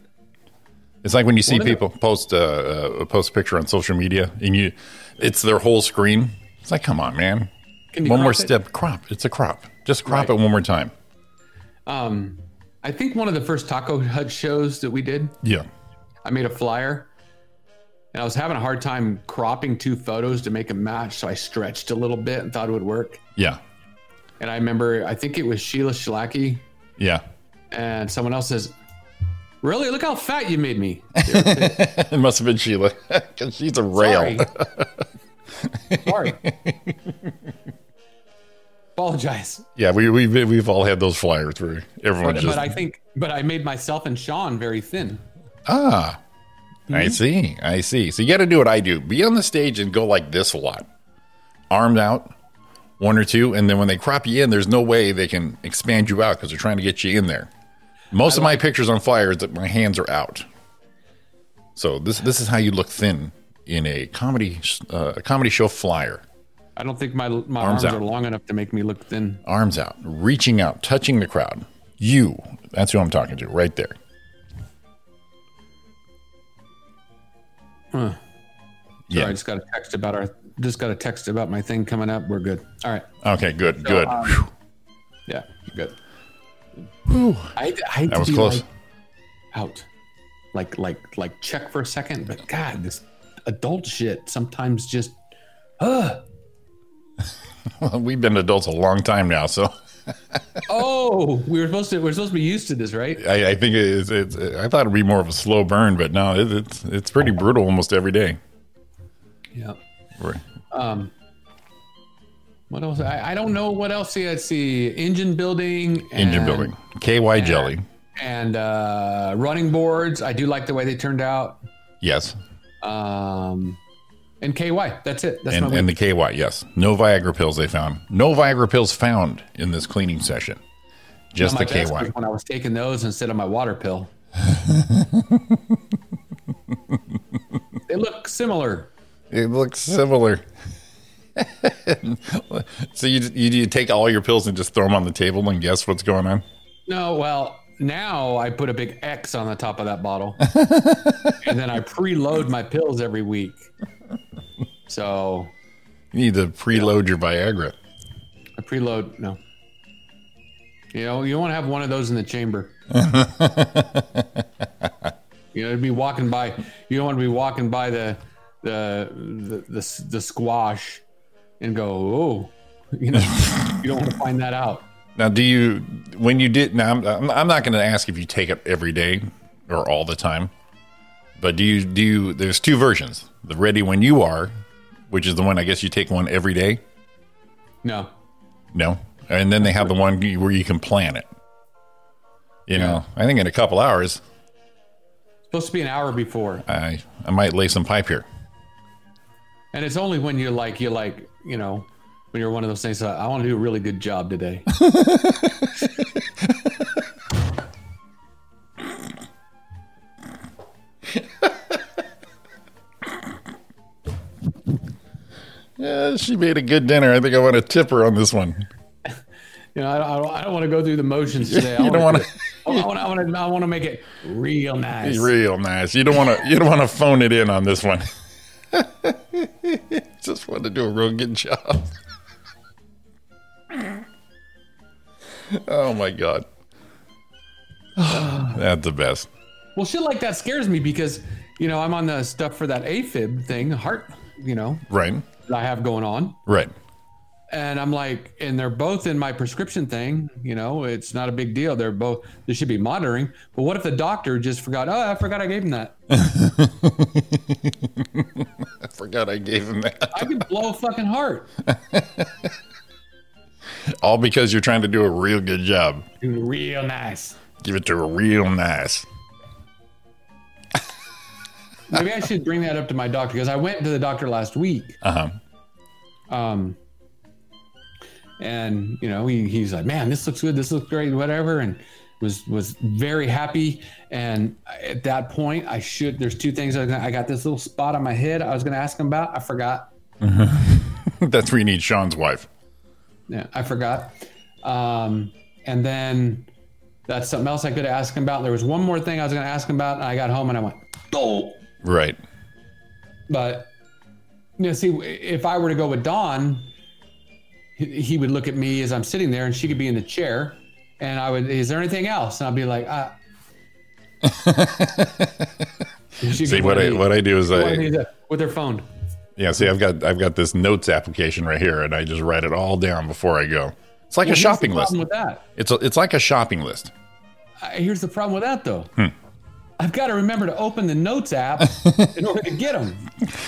It's like when you see it? people post a, uh, post a picture on social media and you, it's their whole screen. It's like, come on, man. One more it? step. Crop. It's a crop. Just crop Right. it one more time. Um, I think one of the first Taco Hut shows that we did, Yeah. I made a flyer, and I was having a hard time cropping two photos to make a match, so I stretched a little bit and thought it would work. Yeah. And I remember, I think it was Sheila Shlaki, Yeah. and someone else says, "Really? Look how fat you made me." it must have been Sheila because she's a rail. Sorry. Sorry. Apologize. Yeah, we we we've all had those flyers where everyone But, just but I think, but I made myself and Sean very thin. ah. I Mhm. see. I see. So you got to do what I do. Be on the stage and go like this a lot, arms out, one or two, and then when they crop you in, there's no way they can expand you out because they're trying to get you in there. Most of my pictures on flyers that my hands are out. So this this is how you look thin in a comedy uh, a comedy show flyer. I don't think my my Arms arms, are long enough to make me look thin. Arms out, reaching out, touching the crowd. You. That's who I'm talking to right there. Huh. Yeah. I just got a text about our just got a text about my thing coming up. We're good. All right. Okay, good, So, good. um, yeah, good. I I hate That was close. like out, like like like check for a second, but God, this adult shit sometimes just, uh Well, we've been adults a long time now, so oh, we were supposed to we're supposed to be used to this, right? I, I think it's, it's. I thought it'd be more of a slow burn, but no, it, it's it's pretty brutal almost every day. Yeah. Right. Um, what else? I, I don't know what else. I see engine building, Engine building, KY jelly, and uh, running boards. I do like the way they turned out. yes, Um, and KY. That's it. That's and, and the. KY, yes. No Viagra pills they found. No Viagra pills found in this cleaning session. Just the KY. when I was taking those instead of my water pill. they look similar. It looks similar. so you, you you take all your pills and just throw them on the table and guess what's going on? No, well, now I put a big X on the top of that bottle, and then I preload my pills every week. So You need to preload your Viagra. I preload. No, you know you want to have one of those in the chamber. you know, to be walking by. You don't want to be walking by the the the the, the squash and go, oh, you know, you don't want to find that out. Now, do you when you did? Now, I'm I'm not going to ask if you take it every day or all the time, but do you do you? There's two versions: the ready when you are, which is the one I guess you take one every day. No, No, and then they have the one where you can plan it. You know, I think in a couple hours, supposed to be an hour before. I I might lay some pipe here. And it's only when you're like, you're like, you know, when you're one of those things, uh, I want to do a really good job today. Yeah, she made a good dinner. I think I want to tip her on this one. You know, I don't, I don't, I don't want to go through the motions today. I You don't wanna wanna- I want, I want to, I want to make it real nice. Real nice. You don't want to. You don't want to phone it in on this one. Just want to do a real good job. oh my god, that's the best. Well, shit like that scares me because, you know, I'm on the stuff for that AFib thing, heart, you know, Right, that I have going on. right. And I'm like, and they're both in my prescription thing. You know, it's not a big deal. They're both, they should be monitoring. But what if the doctor just forgot? Oh, I forgot I gave him that. I forgot I gave him that. I could blow a fucking heart. All because you're trying to do a real good job. Dude, real nice. Give it to her real nice. Maybe I should bring that up to my doctor because I went to the doctor last week. Uh huh. Um, and you know, he, he's like, man, this looks good. This looks great, whatever. And was, was very happy. And at that point I should, there's two things I, gonna, I got this little spot on my head. I was going to ask him about, I forgot. That's where you need Sean's wife. Yeah, I forgot. Um, and then that's something else I could ask him about. There was one more thing I was going to ask him about, and I got home and I went, oh. Right. But you know, see, if I were to go with Dawn, he, he would look at me as I'm sitting there, and she could be in the chair, and I would, is there anything else? And I'd be like, ah. She'd See what I what I do is I to- with her phone. yeah. See, I've got I've got this notes application right here, and I just write it all down before I go. It's like Well, a shopping list. problem With that, It's a, it's like a shopping list. Uh, here's the problem with that though. Hmm. I've got to remember to open the notes app in order to get them.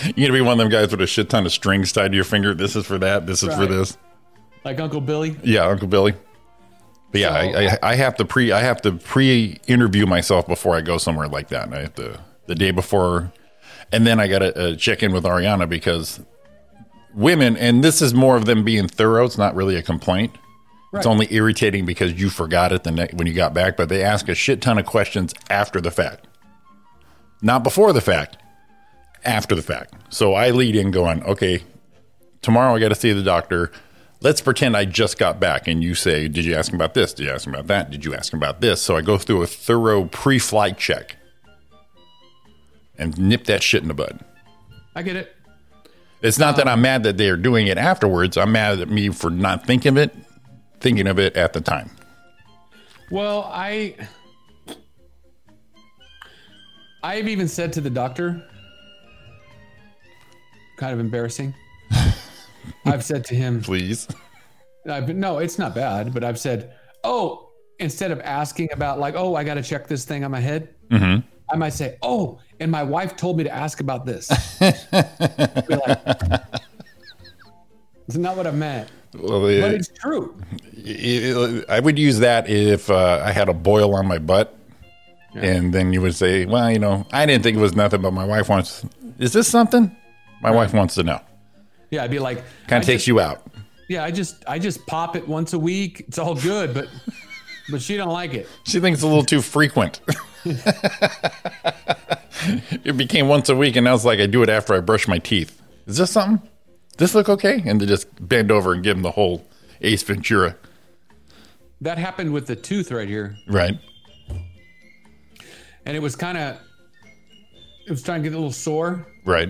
You gonna be one of them guys with a shit ton of strings tied to your finger. This is for that. This is for this. like Uncle Billy. Yeah, Uncle Billy. But yeah, I, I, I have to pre I have to pre interview myself before I go somewhere like that. And I have to the day before, and then I got to uh, check in with Ariana because women, and this is more of them being thorough. It's not really a complaint. It's only irritating because you forgot it the ne- when you got back. But they ask a shit ton of questions after the fact, not before the fact. After the fact. So I lead in going, okay, tomorrow I got to see the doctor. Let's pretend I just got back and you say, Did you ask him about this? Did you ask him about that? Did you ask him about this? So I go through a thorough pre flight check and nip that shit in the bud. I get it. It's not that I'm mad that they're doing it afterwards. I'm mad at me for not thinking of it, thinking of it at the time. Well, I I've even said to the doctor, kind of embarrassing. I've said to him, Please. I've been, no, it's not bad, but I've said, oh, instead of asking about like, oh, I got to check this thing on my head, Mm-hmm. I might say, oh, and my wife told me to ask about this. Like, It's not what I meant, Well, but it- it's true. it- I would use that if uh, I had a boil on my butt. And then you would say, well, you know, I didn't think it was nothing, but my wife wants, is this something? My wife wants to know. Yeah, I'd be like, Kind of takes just- you out. Yeah, I just I just pop it once a week. It's all good, but but she don't like it. She thinks it's a little too frequent. it became once a week, and now it's like I do it after I brush my teeth. Is this something? This look okay? And they just bend over and give him the whole Ace Ventura. That happened with the tooth right here, Right. and it was kind of it was trying to get a little sore, Right.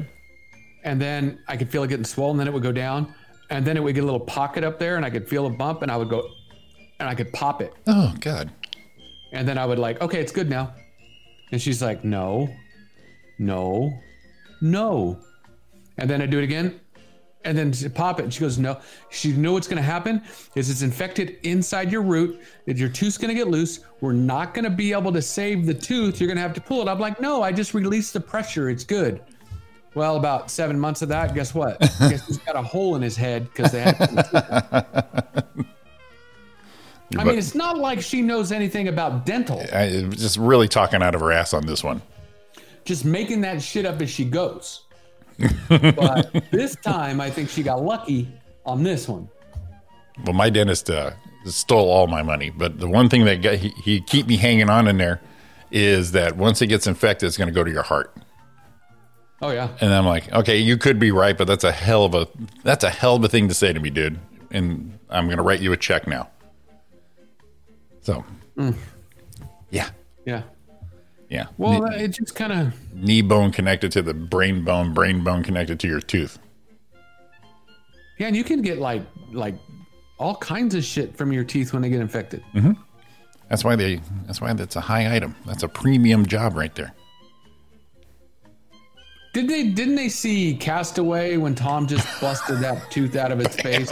and then I could feel it getting swollen. Then it would go down, and then it would get a little pocket up there, and I could feel a bump, and I would go, and I could pop it, Oh, God. and then I would like, okay, it's good now, and she's like, no, no, no, and then I do it again, and then pop it, and she goes, no. She know what's going to happen is it's infected inside your root. That your tooth's going to get loose. We're not going to be able to save the tooth. You're going to have to pull it. I'm like, no, I just released the pressure. It's good. Well, about seven months of that, guess what? I guess he's got a hole in his head because they had. I mean, it's not like she knows anything about dental. I, just really talking out of her ass on this one. Just making that shit up as she goes. But this time, I think she got lucky on this one. Well, my dentist uh, stole all my money, but the one thing that got, he, he keep me hanging on in there is that once it gets infected, it's going to go to your heart. Oh yeah. And I'm like, okay, you could be right, but that's a hell of a that's a hell of a thing to say to me, dude. And I'm going to write you a check now. So, yeah, Yeah. Yeah. Well, knee, it just kind of knee bone connected to the brain bone, brain bone connected to your tooth. yeah, and you can get like like all kinds of shit from your teeth when they get infected. That's why they. That's why that's a high item. That's a premium job right there. Did they didn't they see Castaway when Tom just busted that tooth out of its face?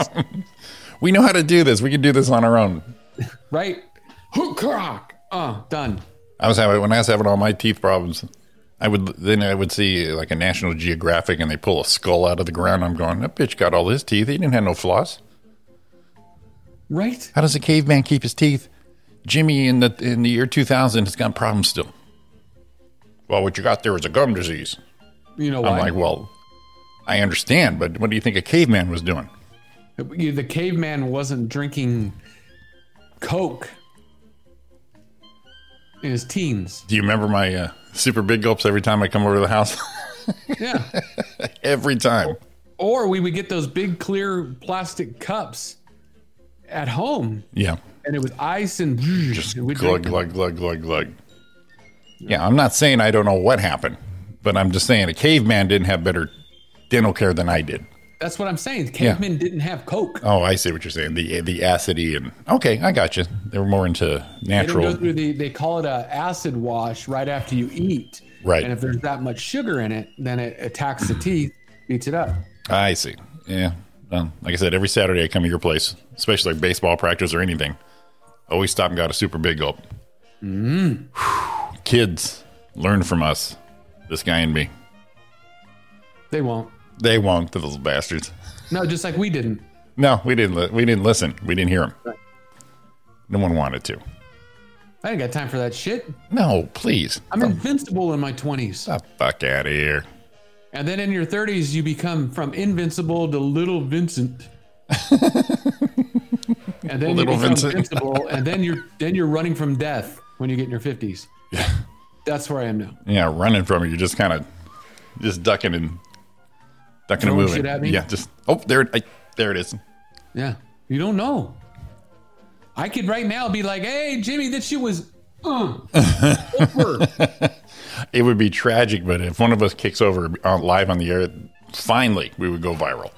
We know how to do this. We can do this on our own. Right? Hook crock. Uh, done. I was having when I was having all my teeth problems. I would then I would see like a National Geographic and they pull a skull out of the ground. I'm going, that bitch got all his teeth. He didn't have no floss. Right? How does a caveman keep his teeth? Jimmy in the in the year 2000 has got problems still. Well, what you got there is a gum disease. You know? I'm like, well, I understand, but what do you think a caveman was doing? The caveman wasn't drinking Coke in his teens. Do you remember my uh, super big gulps every time I come over to the house? Yeah. every time. or we would get those big clear plastic cups at home Yeah. and it was ice and Just and glug, glug, glug, glug, glug. Yeah, I'm not saying I don't know what happened, but I'm just saying a caveman didn't have better dental care than I did. That's what I'm saying. Cavemen didn't have Coke. Oh, I see what you're saying. The the acidy and okay, I got you. They were more into They natural. go through the. They call it a acid wash right after you eat. Right. And if there's that much sugar in it, then it attacks the teeth, beats it up. I see. Yeah. Well, like I said, every Saturday I come to your place, especially like baseball practice or anything. Always stop and got a super big gulp. Mm. Kids, learn from us. This guy and me. They won't. They won't, those bastards. No, just like we didn't. No, we didn't. Li- we didn't listen. We didn't hear him. No one wanted to. I ain't got time for that shit. No, please. I'm invincible in my 20s. The fuck out of here. And then in your 30s, you become from invincible to little Vincent. and then Little you become Vincent. invincible, and then you're then you're running from death when you get in your 50s. Yeah. That's where I am now. Yeah, running from it. You're just kind of just ducking and and Throwing moving. shit at me? Yeah, just oh there, I, there it is. Yeah. You don't know. I could right now be like, hey, Jimmy, that shit was. Uh, over. It would be tragic, but if one of us kicks over uh, live on the air, finally we would go viral.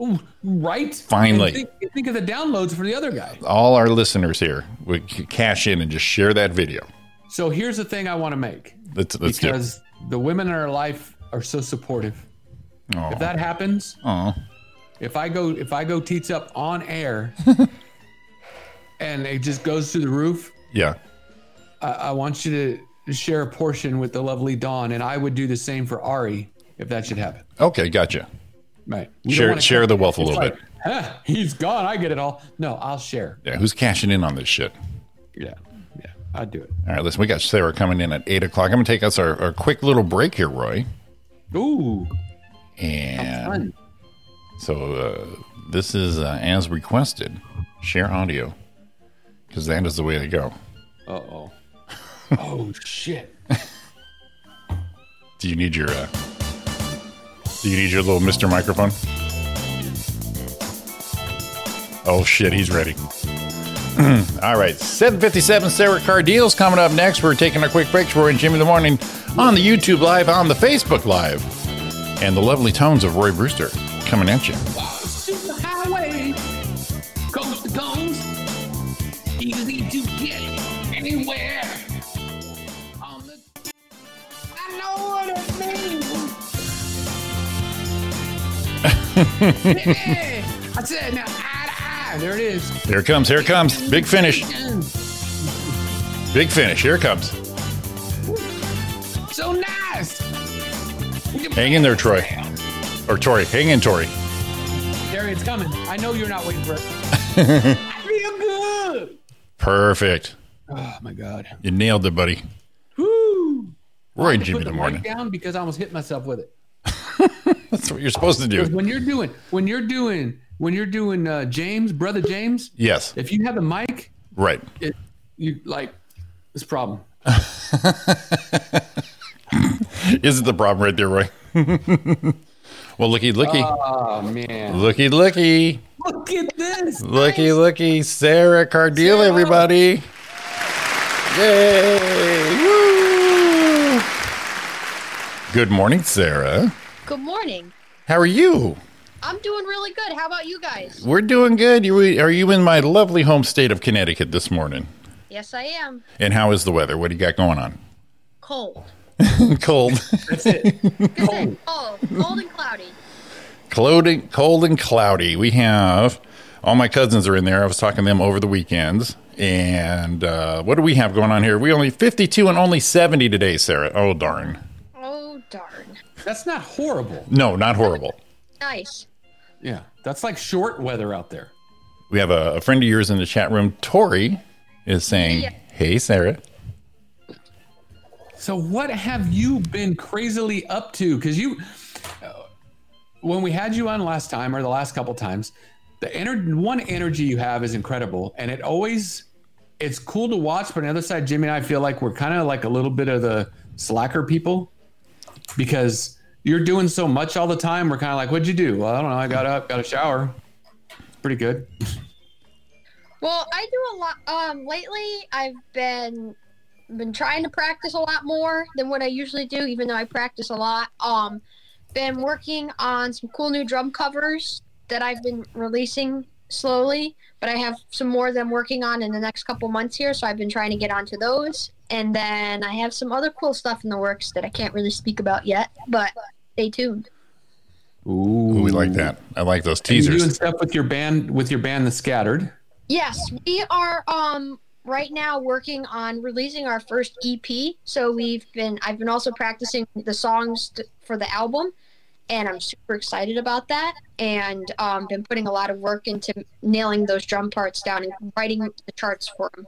Ooh, right? Finally. Think, think of the downloads for the other guy. All our listeners here would cash in and just share that video. So here's the thing I want to make Let's let's do. because the women in our life are so supportive. Aw. If that happens, Aw. if I go if I go teats up on air and it just goes through the roof, Yeah. I, I want you to share a portion with the lovely Dawn, and I would do the same for Ari if that should happen. Okay, gotcha. Right. Don't Share share the wealth a little like, bit. Huh, he's gone. I get it all. No, I'll share. Yeah, who's cashing in on this shit? Yeah, yeah, I'd do it. All right, listen, we got Sarra coming in at eight o'clock. I'm gonna take us our, our quick little break here, Roy. Ooh, And so uh, this is uh, as requested. Share audio because that is the way to go. Uh oh. oh shit. Do you need your uh, Do you need your little Mister Microphone? Oh shit, he's ready. All right, 757 Sarra Cardile's coming up next. We're taking a quick break. Roy and Jimmy in the morning on the YouTube Live, on the Facebook Live, and the lovely tones of Roy Brewster coming at you. Highway, coast to coast, easy to get anywhere. The, I know what it means. I said now eye to eye. There it is. Here it comes. Here it comes. Big finish. Big finish. Here it comes. Hang in there, Troy. Or Tori. Hang in, Tori. There it's coming. I know you're not waiting for it. I feel good. Perfect. Oh my god. You nailed it, buddy. Woo. Roy and Jimmy put in the mic morning. down because I almost hit myself with it. That's what you're supposed to do. when you're doing when you're doing when you're doing uh, James, brother James, Yes. if you have a mic, Right. it you like this problem. Isn't the problem right there, Roy? well, looky, looky. Oh man. Looky, looky. Look at this. Looky, looky. Sarra Cardile, everybody. Yay. Woo. Good morning, Sarra. Good morning. How are you? I'm doing really good. How about you guys? We're doing good. Are you in my lovely home state of Connecticut this morning? Yes, I am. And how is the weather? What do you got going on? Cold. cold. That's it. Cold. Cold. Cold and cloudy. cold and, cold and cloudy. We have all my cousins are in there. I was talking to them over the weekends. And uh, what do we have going on here? We only 52 and only 70 today, Sarra. Oh, darn. Oh, darn. That's not horrible. No, not horrible. Nice. Yeah. That's like short weather out there. We have a, a friend of yours in the chat room. Tori is saying, Yeah. Hey, Sarra. So what have you been crazily up to? Because you, when we had you on last time or the last couple times, the ener- one energy you have is incredible, and it always it's cool to watch. But on the other side, Jimmy and I feel like we're kind of like a little bit of the slacker people because you're doing so much all the time. We're kind of like, what'd you do? Well, I don't know. I got up, got a shower. Pretty good. Well, I do a lot. Um, lately I've been been trying to practice a lot more than what I usually do, even though I practice a lot. Um, been working on some cool new drum covers that I've been releasing slowly, but I have some more that I'm working on in the next couple months here. So I've been trying to get onto those, and then I have some other cool stuff in the works that I can't really speak about yet. But stay tuned. Ooh, We like that. I like those Are you doing teasers. stuff with your band with your band, The Scattered. Yes, we are um right now working on releasing our first EP. So we've been I've been also practicing the songs t- for the album and I'm super excited about that. And um, been putting a lot of work into nailing those drum parts down and writing the charts for them.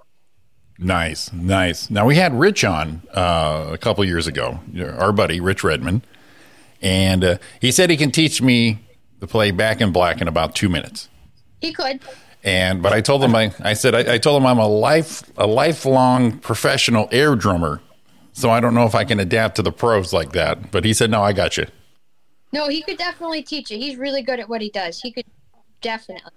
Nice, nice. Now we had Rich on uh, a couple years ago, our buddy Rich Redmond, and uh, he said he can teach me to play Back in Black in about two minutes. He could. And but I told him I, I said I, I told him I'm a life a lifelong professional air drummer, so I don't know if I can adapt to the pros like that. But he said no, I got you. No, he could definitely teach it. He's really good at what he does. He could definitely.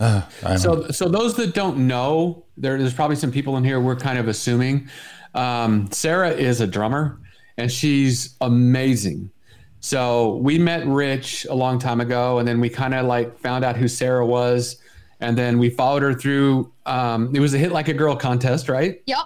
Uh, So, so those that don't know, there, there's probably some people in here. We're kind of assuming. Um, Sarra is a drummer, and she's amazing. So we met Rich a long time ago, and then we kind of like found out who Sarra was, and then we followed her through. Um, it was a hit like a girl contest, right? Yep.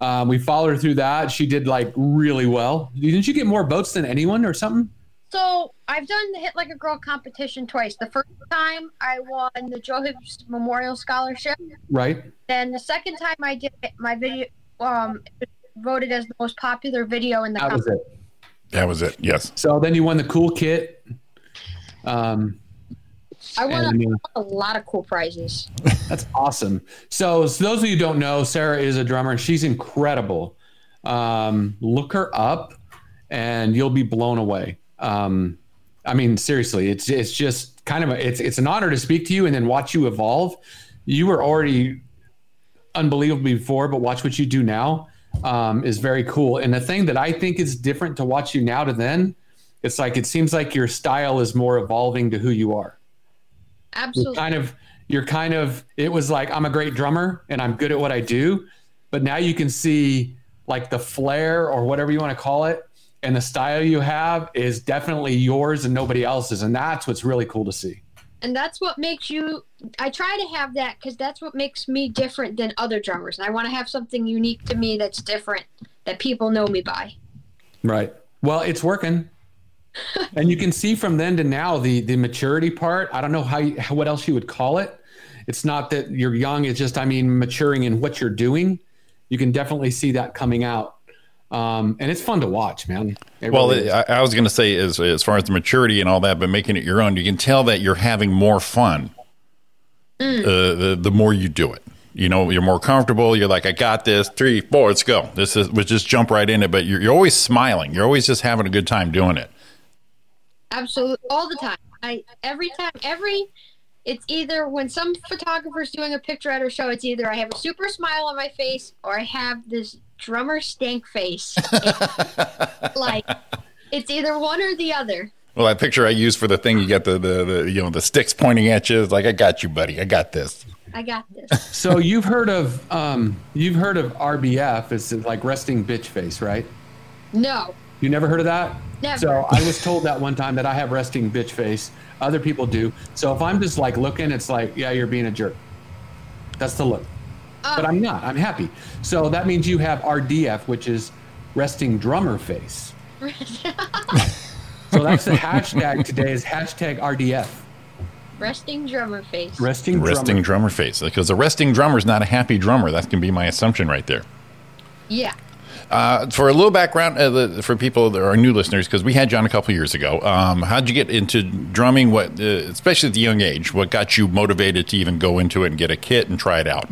Um, we followed her through that. She did like really well. Didn't you get more votes than anyone or something? So I've done the Hit Like a Girl competition twice. The first time I won the Joe Hibbs Memorial Scholarship. Right. Then the second time I did it, my video um voted as the most popular video in the That was it. That was it. Yes. So then you won the cool kit. Um, I won And, a, a lot of cool prizes. That's awesome. So, so those of you who don't know, Sarra is a drummer and she's incredible. Um, look her up and you'll be blown away. Um, I mean, seriously, it's it's just kind of a, it's it's an honor to speak to you and then watch you evolve. You were already unbelievable before, but watch what you do now um, is very cool. And the thing that I think is different to watch you now to then, it's like it seems like your style is more evolving to who you are you're Absolutely. kind of you're kind of it was like i'm a great drummer and i'm good at what i do but now you can see like the flair or whatever you want to call it and the style you have is definitely yours and nobody else's and that's what's really cool to see And that's what makes you. I try to have that because that's what makes me different than other drummers. And I want to have something unique to me that's different that people know me by. right well it's working and you can see from then to now the the maturity part i don't know how, you, how what else you would call it it's not that you're young it's just i mean maturing in what you're doing you can definitely see that coming out um, and it's fun to watch man It Well, really. I, I was going to say as as far as the maturity and all that, but making it your own, you can tell that you're having more fun. Uh, the the more you do it, you know, you're more comfortable. You're like, I got this. Three, four, let's go. This is we just jump right in it. But you're you're always smiling. You're always just having a good time doing it. Absolutely, all the time. I every time, every. It's either when some photographer's doing a picture at her show, it's either I have a super smile on my face or I have this drummer stank face. like, it's either one or the other. Well, that picture I used for the thing, you got the, the, the you know the sticks pointing at you. It's like, I got you, buddy. I got this. I got this. So you've heard of um, you've heard of RBF? It's like resting bitch face, right? No, You never heard of that? Never. So I was told that one time that I have resting bitch face. Other people do. So if I'm just like looking, it's like, yeah, you're being a jerk. That's the look. Oh. But I'm not. I'm happy. So that means you have RDF, which is resting drummer face. So that's the hashtag today is hashtag RDF. resting drummer face. Resting drummer. Resting drummer face. Because a resting drummer is not a happy drummer. That can be my assumption right there. Yeah. Uh, for a little background uh, the, for people that are new listeners, because we had John a couple years ago. Um, how'd you get into drumming? What, uh, especially at the young age, what got you motivated to even go into it and get a kit and try it out?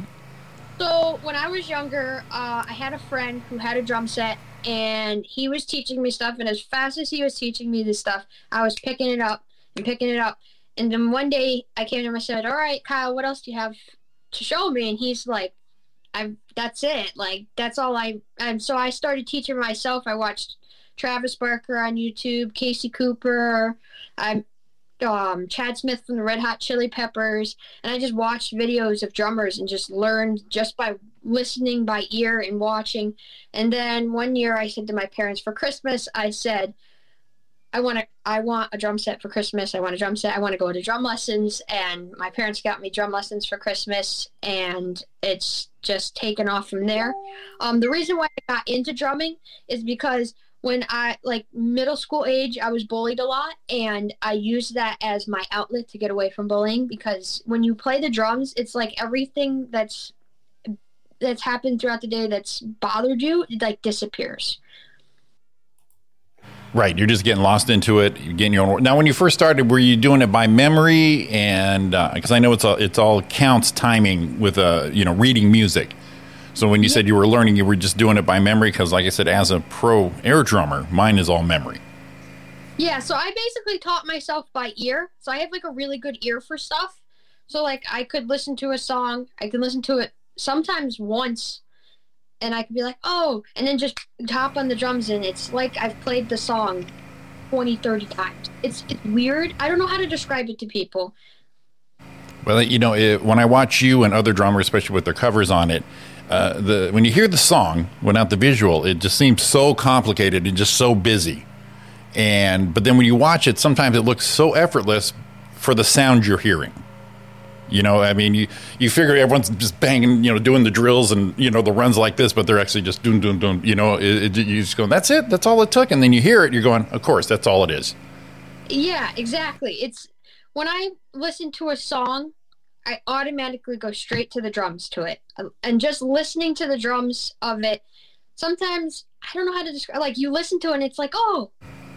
So when I was younger, uh, I had a friend who had a drum set, and he was teaching me stuff. And as fast as he was teaching me this stuff, I was picking it up and picking it up. And then one day I came to him and said, "All right, Kyle, what else do you have to show me?" And he's like, "I that's it. Like that's all I." And so I started teaching myself. I watched Travis Barker on YouTube, Casey Cooper. I um, Chad Smith from the Red Hot Chili Peppers, and I just watched videos of drummers and just learned just by listening by ear and watching. And then one year, I said to my parents for Christmas, I said, "I want to, I want a drum set for Christmas. I want a drum set. I want to go to drum lessons." And my parents got me drum lessons for Christmas, and it's just taken off from there. Um, the reason why I got into drumming is because when I like middle school age, I was bullied a lot, and I used that as my outlet to get away from bullying. Because when you play the drums, it's like everything that's that's happened throughout the day that's bothered you, it, like disappears. Right, you're just getting lost into it. You're getting your own. Now, when you first started, were you doing it by memory? And because I know it's all it's all counts timing with uh, you know reading music. So when you said you were learning, you were just doing it by memory. Because, like I said, as a pro air drummer, mine is all memory. Yeah, so I basically taught myself by ear. So I have like a really good ear for stuff. So like I could listen to a song, I could listen to it sometimes once and I could be like, "Oh," and then just hop on the drums and it's like I've played the song 20, 30 times. It's it's weird. I don't know how to describe it to people. Well, you know, it, when I watch you and other drummers, especially with their covers on it, uh, the when you hear the song without the visual, it just seems so complicated and just so busy. And but then when you watch it, sometimes it looks so effortless for the sound you're hearing. You know, I mean, you, you figure everyone's just banging, you know, doing the drills and you know the runs like this, but they're actually just doing, doing, doing. You know, it, it, you just go, that's it, that's all it took, and then you hear it, you're going, of course, that's all it is. Yeah, exactly. It's when I listen to a song, I automatically go straight to the drums to it. And just listening to the drums of it, sometimes I don't know how to describe like you listen to it and it's like, "Oh,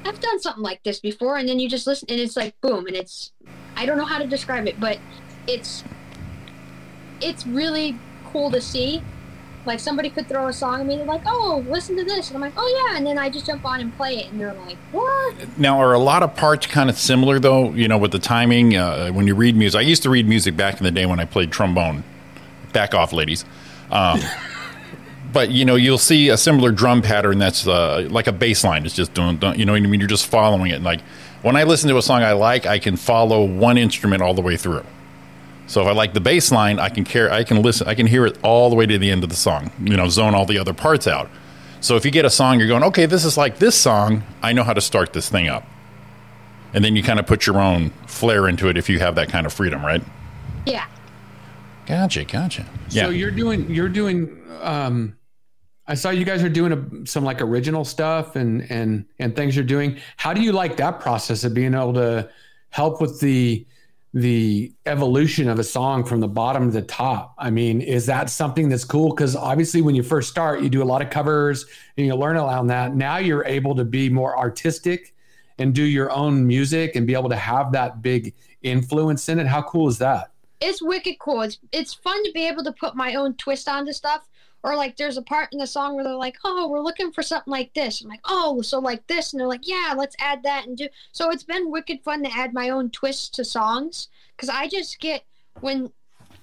I've done something like this before." And then you just listen and it's like boom and it's I don't know how to describe it, but it's it's really cool to see. Like somebody could throw a song at me, they're like, "Oh, listen to this," and I'm like, "Oh yeah," and then I just jump on and play it, and they're like, "What?" Now, are a lot of parts kind of similar though? You know, with the timing uh, when you read music. I used to read music back in the day when I played trombone. Back off, ladies. Um, but you know, you'll see a similar drum pattern that's uh, like a bass line. It's just doing, you know what I mean? You're just following it. Like when I listen to a song I like, I can follow one instrument all the way through. So if I like the bass line, I can care I can listen I can hear it all the way to the end of the song. You know, zone all the other parts out. So if you get a song you're going, "Okay, this is like this song, I know how to start this thing up." And then you kind of put your own flair into it if you have that kind of freedom, right? Yeah. Gotcha, gotcha. Yeah. So you're doing you're doing um I saw you guys are doing a, some like original stuff and and and things you're doing. How do you like that process of being able to help with the the evolution of a song from the bottom to the top. I mean, is that something that's cool? Because obviously, when you first start, you do a lot of covers and you learn around that. Now you're able to be more artistic and do your own music and be able to have that big influence in it. How cool is that? It's wicked cool. It's it's fun to be able to put my own twist on onto stuff. Or like there's a part in the song where they're like, "Oh, we're looking for something like this." I'm like, "Oh, so like this," and they're like, "Yeah, let's add that and do." So it's been wicked fun to add my own twists to songs because I just get when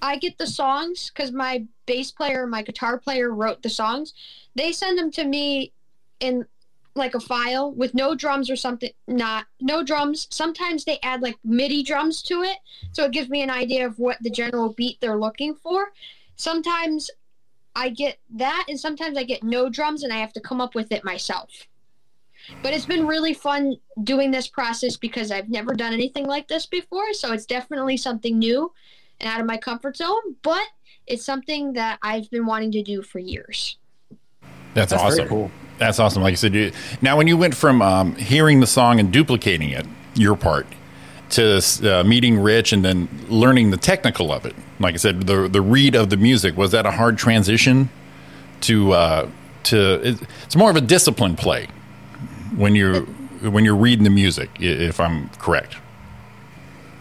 I get the songs because my bass player, my guitar player wrote the songs. They send them to me in like a file with no drums or something. Not no drums. Sometimes they add like MIDI drums to it, so it gives me an idea of what the general beat they're looking for. Sometimes I get that, and sometimes I get no drums, and I have to come up with it myself. But it's been really fun doing this process because I've never done anything like this before. So it's definitely something new and out of my comfort zone, but it's something that I've been wanting to do for years. That's, That's awesome. cool. That's awesome. Like I said, you, now when you went from um, hearing the song and duplicating it, your part, to uh, meeting Rich and then learning the technical of it, like I said, the the read of the music was that a hard transition to uh, to it, it's more of a discipline play when you're when you're reading the music, if I'm correct.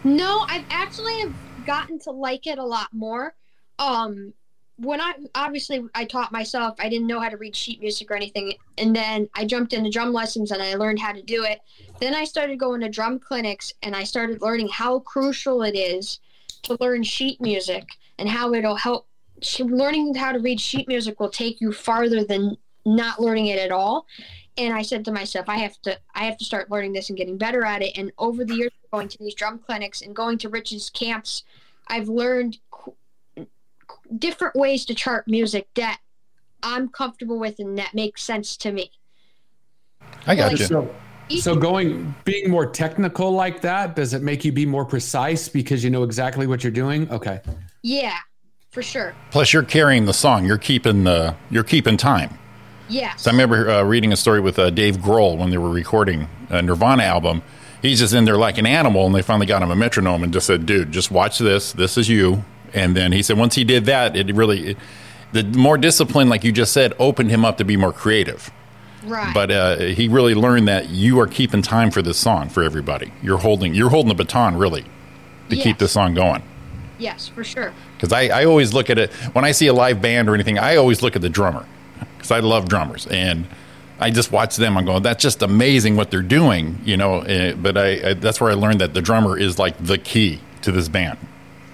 No, I've actually gotten to like it a lot more. Um, when I obviously I taught myself, I didn't know how to read sheet music or anything, and then I jumped into drum lessons and I learned how to do it. Then I started going to drum clinics and I started learning how crucial it is to learn sheet music and how it'll help. Learning how to read sheet music will take you farther than not learning it at all. And I said to myself, I have to, I have to start learning this and getting better at it. And over the years, going to these drum clinics and going to Rich's camps, I've learned different ways to chart music that I'm comfortable with and that makes sense to me. I got you. So, so going being more technical like that, does it make you be more precise because you know exactly what you're doing? Okay. Yeah, for sure. Plus, you're carrying the song. You're keeping the you're keeping time. Yes. So I remember uh, reading a story with uh, Dave Grohl when they were recording a Nirvana album. He's just in there like an animal, and they finally got him a metronome and just said, "Dude, just watch this. This is you." And then he said, once he did that, it really, it, the more discipline, like you just said, opened him up to be more creative. Right. But uh, he really learned that you are keeping time for this song for everybody. You're holding you're holding the baton really to keep Yes. this song going. yes, for sure. Because I, I always look at it when I see a live band or anything. I always look at the drummer because I love drummers and I just watch them. I'm going, that's just amazing what they're doing, you know. eh, but I, I that's where I learned that the drummer is like the key to this band.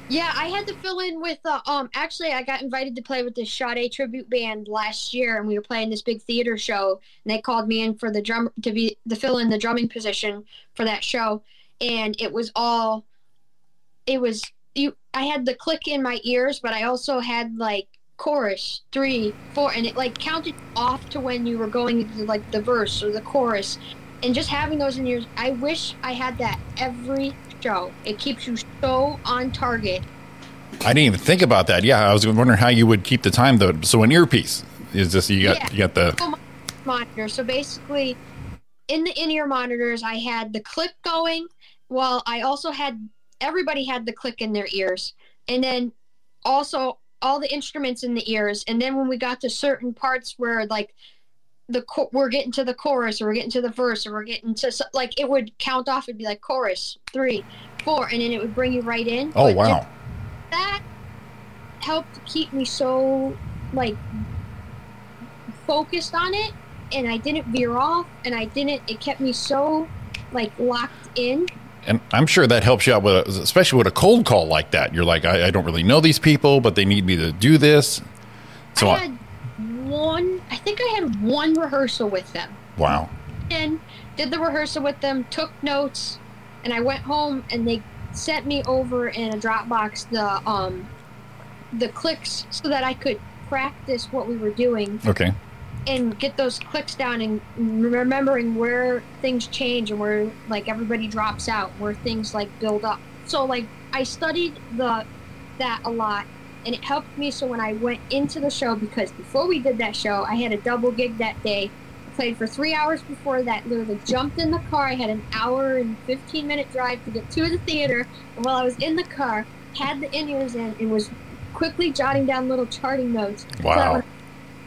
Yeah, I had to fill in with uh, um. Actually, I got invited to play with this Sade tribute band last year, and we were playing this big theater show. And they called me in for the drum to be to fill in the drumming position for that show, and it was all. It was you. I had the click in my ears, but I also had like chorus three, four, and it like counted off to when you were going into like the verse or the chorus, and just having those in your. I wish I had that every show. It keeps you so on target. I didn't even think about that. Yeah, I was wondering how you would keep the time though. So an earpiece is just you got Yeah. you got the Oh, monitor. So basically, in the in-ear monitors, I had the click going. Well, I also had everybody had the click in their ears, and then also all the instruments in the ears. And then when we got to certain parts where like the cho- we're getting to the chorus or we're getting to the verse or we're getting to so- like it would count off. It'd be like chorus three, four, and then it would bring you right in. oh But wow. that helped keep me so like focused on it and I didn't veer off and I didn't it kept me so like locked in. And I'm sure that helps you out with, especially with a cold call like that. You're like, I, I don't really know these people, but they need me to do this. So, I I, had one I think I had one rehearsal with them. wow. And did the rehearsal with them, took notes, and I went home and they sent me over in a Dropbox the um the clicks so that I could practice what we were doing Okay. and get those clicks down and remembering where things change and where like everybody drops out where things like build up so like i studied the that a lot and it helped me so when i went into the show because before we did that show i had a double gig that day I played for three hours before that literally jumped in the car i had an hour and 15 minute drive to get to the theater and while i was in the car had the in-ears in and was quickly jotting down little charting notes so Wow.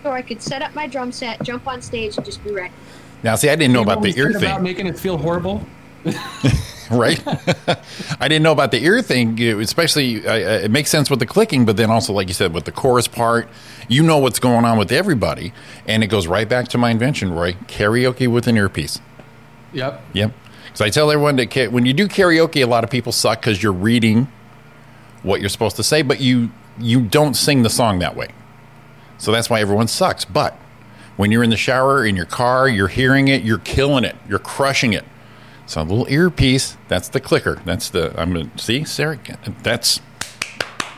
so I could set up my drum set, jump on stage, and just be ready. Now, see, I didn't know You about the always ear think About thing, making it feel horrible. right? I didn't know about the ear thing, especially uh, it makes sense with the clicking, but then also, like you said, with the chorus part, you know what's going on with everybody. And it goes right back to my invention, Roy karaoke with an earpiece. Yep. Yep. Because I tell everyone that when you do karaoke, a lot of people suck because you're reading what you're supposed to say, but you you don't sing the song that way. So that's why everyone sucks. But when you're in the shower, in your car, you're hearing it, you're killing it, you're crushing it. So a little earpiece, that's the clicker. That's the I'm gonna see, Sarra. That's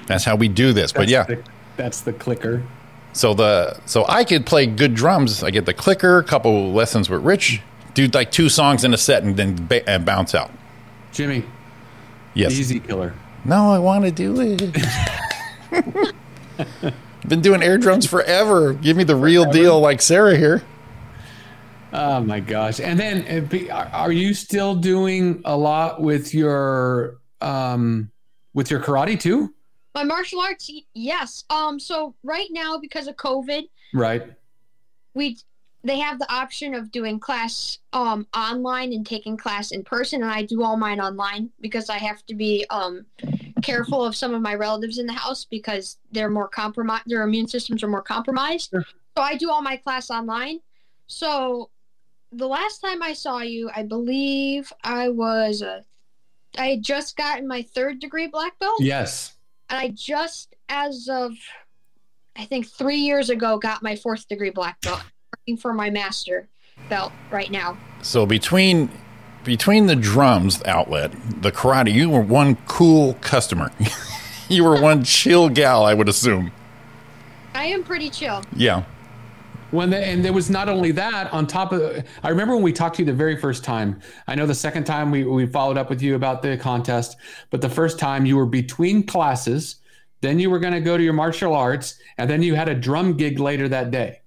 that's how we do this. but yeah. the- that's the clicker. So the so I could play good drums. I get the clicker, a couple lessons with Rich, do like two songs in a set, and then ba- and bounce out. Jimmy, Yes. easy killer. No, I want to do it. Been doing air drums forever. Give me the real deal, like Sarra here. Oh my gosh! And then, uh, are you still doing a lot with your um with your karate too? My martial arts, yes. Um, so right now because of COVID, Right. we they have the option of doing class um online and taking class in person, and I do all mine online because I have to be um careful of some of my relatives in the house because they're more compromised. Their immune systems are more compromised. So I do all my class online. So the last time I saw you, I believe I was a I had just gotten my third degree black belt. Yes. and I just as of I think three years ago got my fourth degree black belt. Working for my master belt right now. So between between the drums outlet, the karate, you were one cool customer. you were one chill gal, I would assume. I am pretty chill. Yeah. When the, and there was not only that on top of I remember when we talked to you the very first time. I know the second time we we followed up with you about the contest, but the first time you were between classes, then you were going to go to your martial arts, and then you had a drum gig later that day.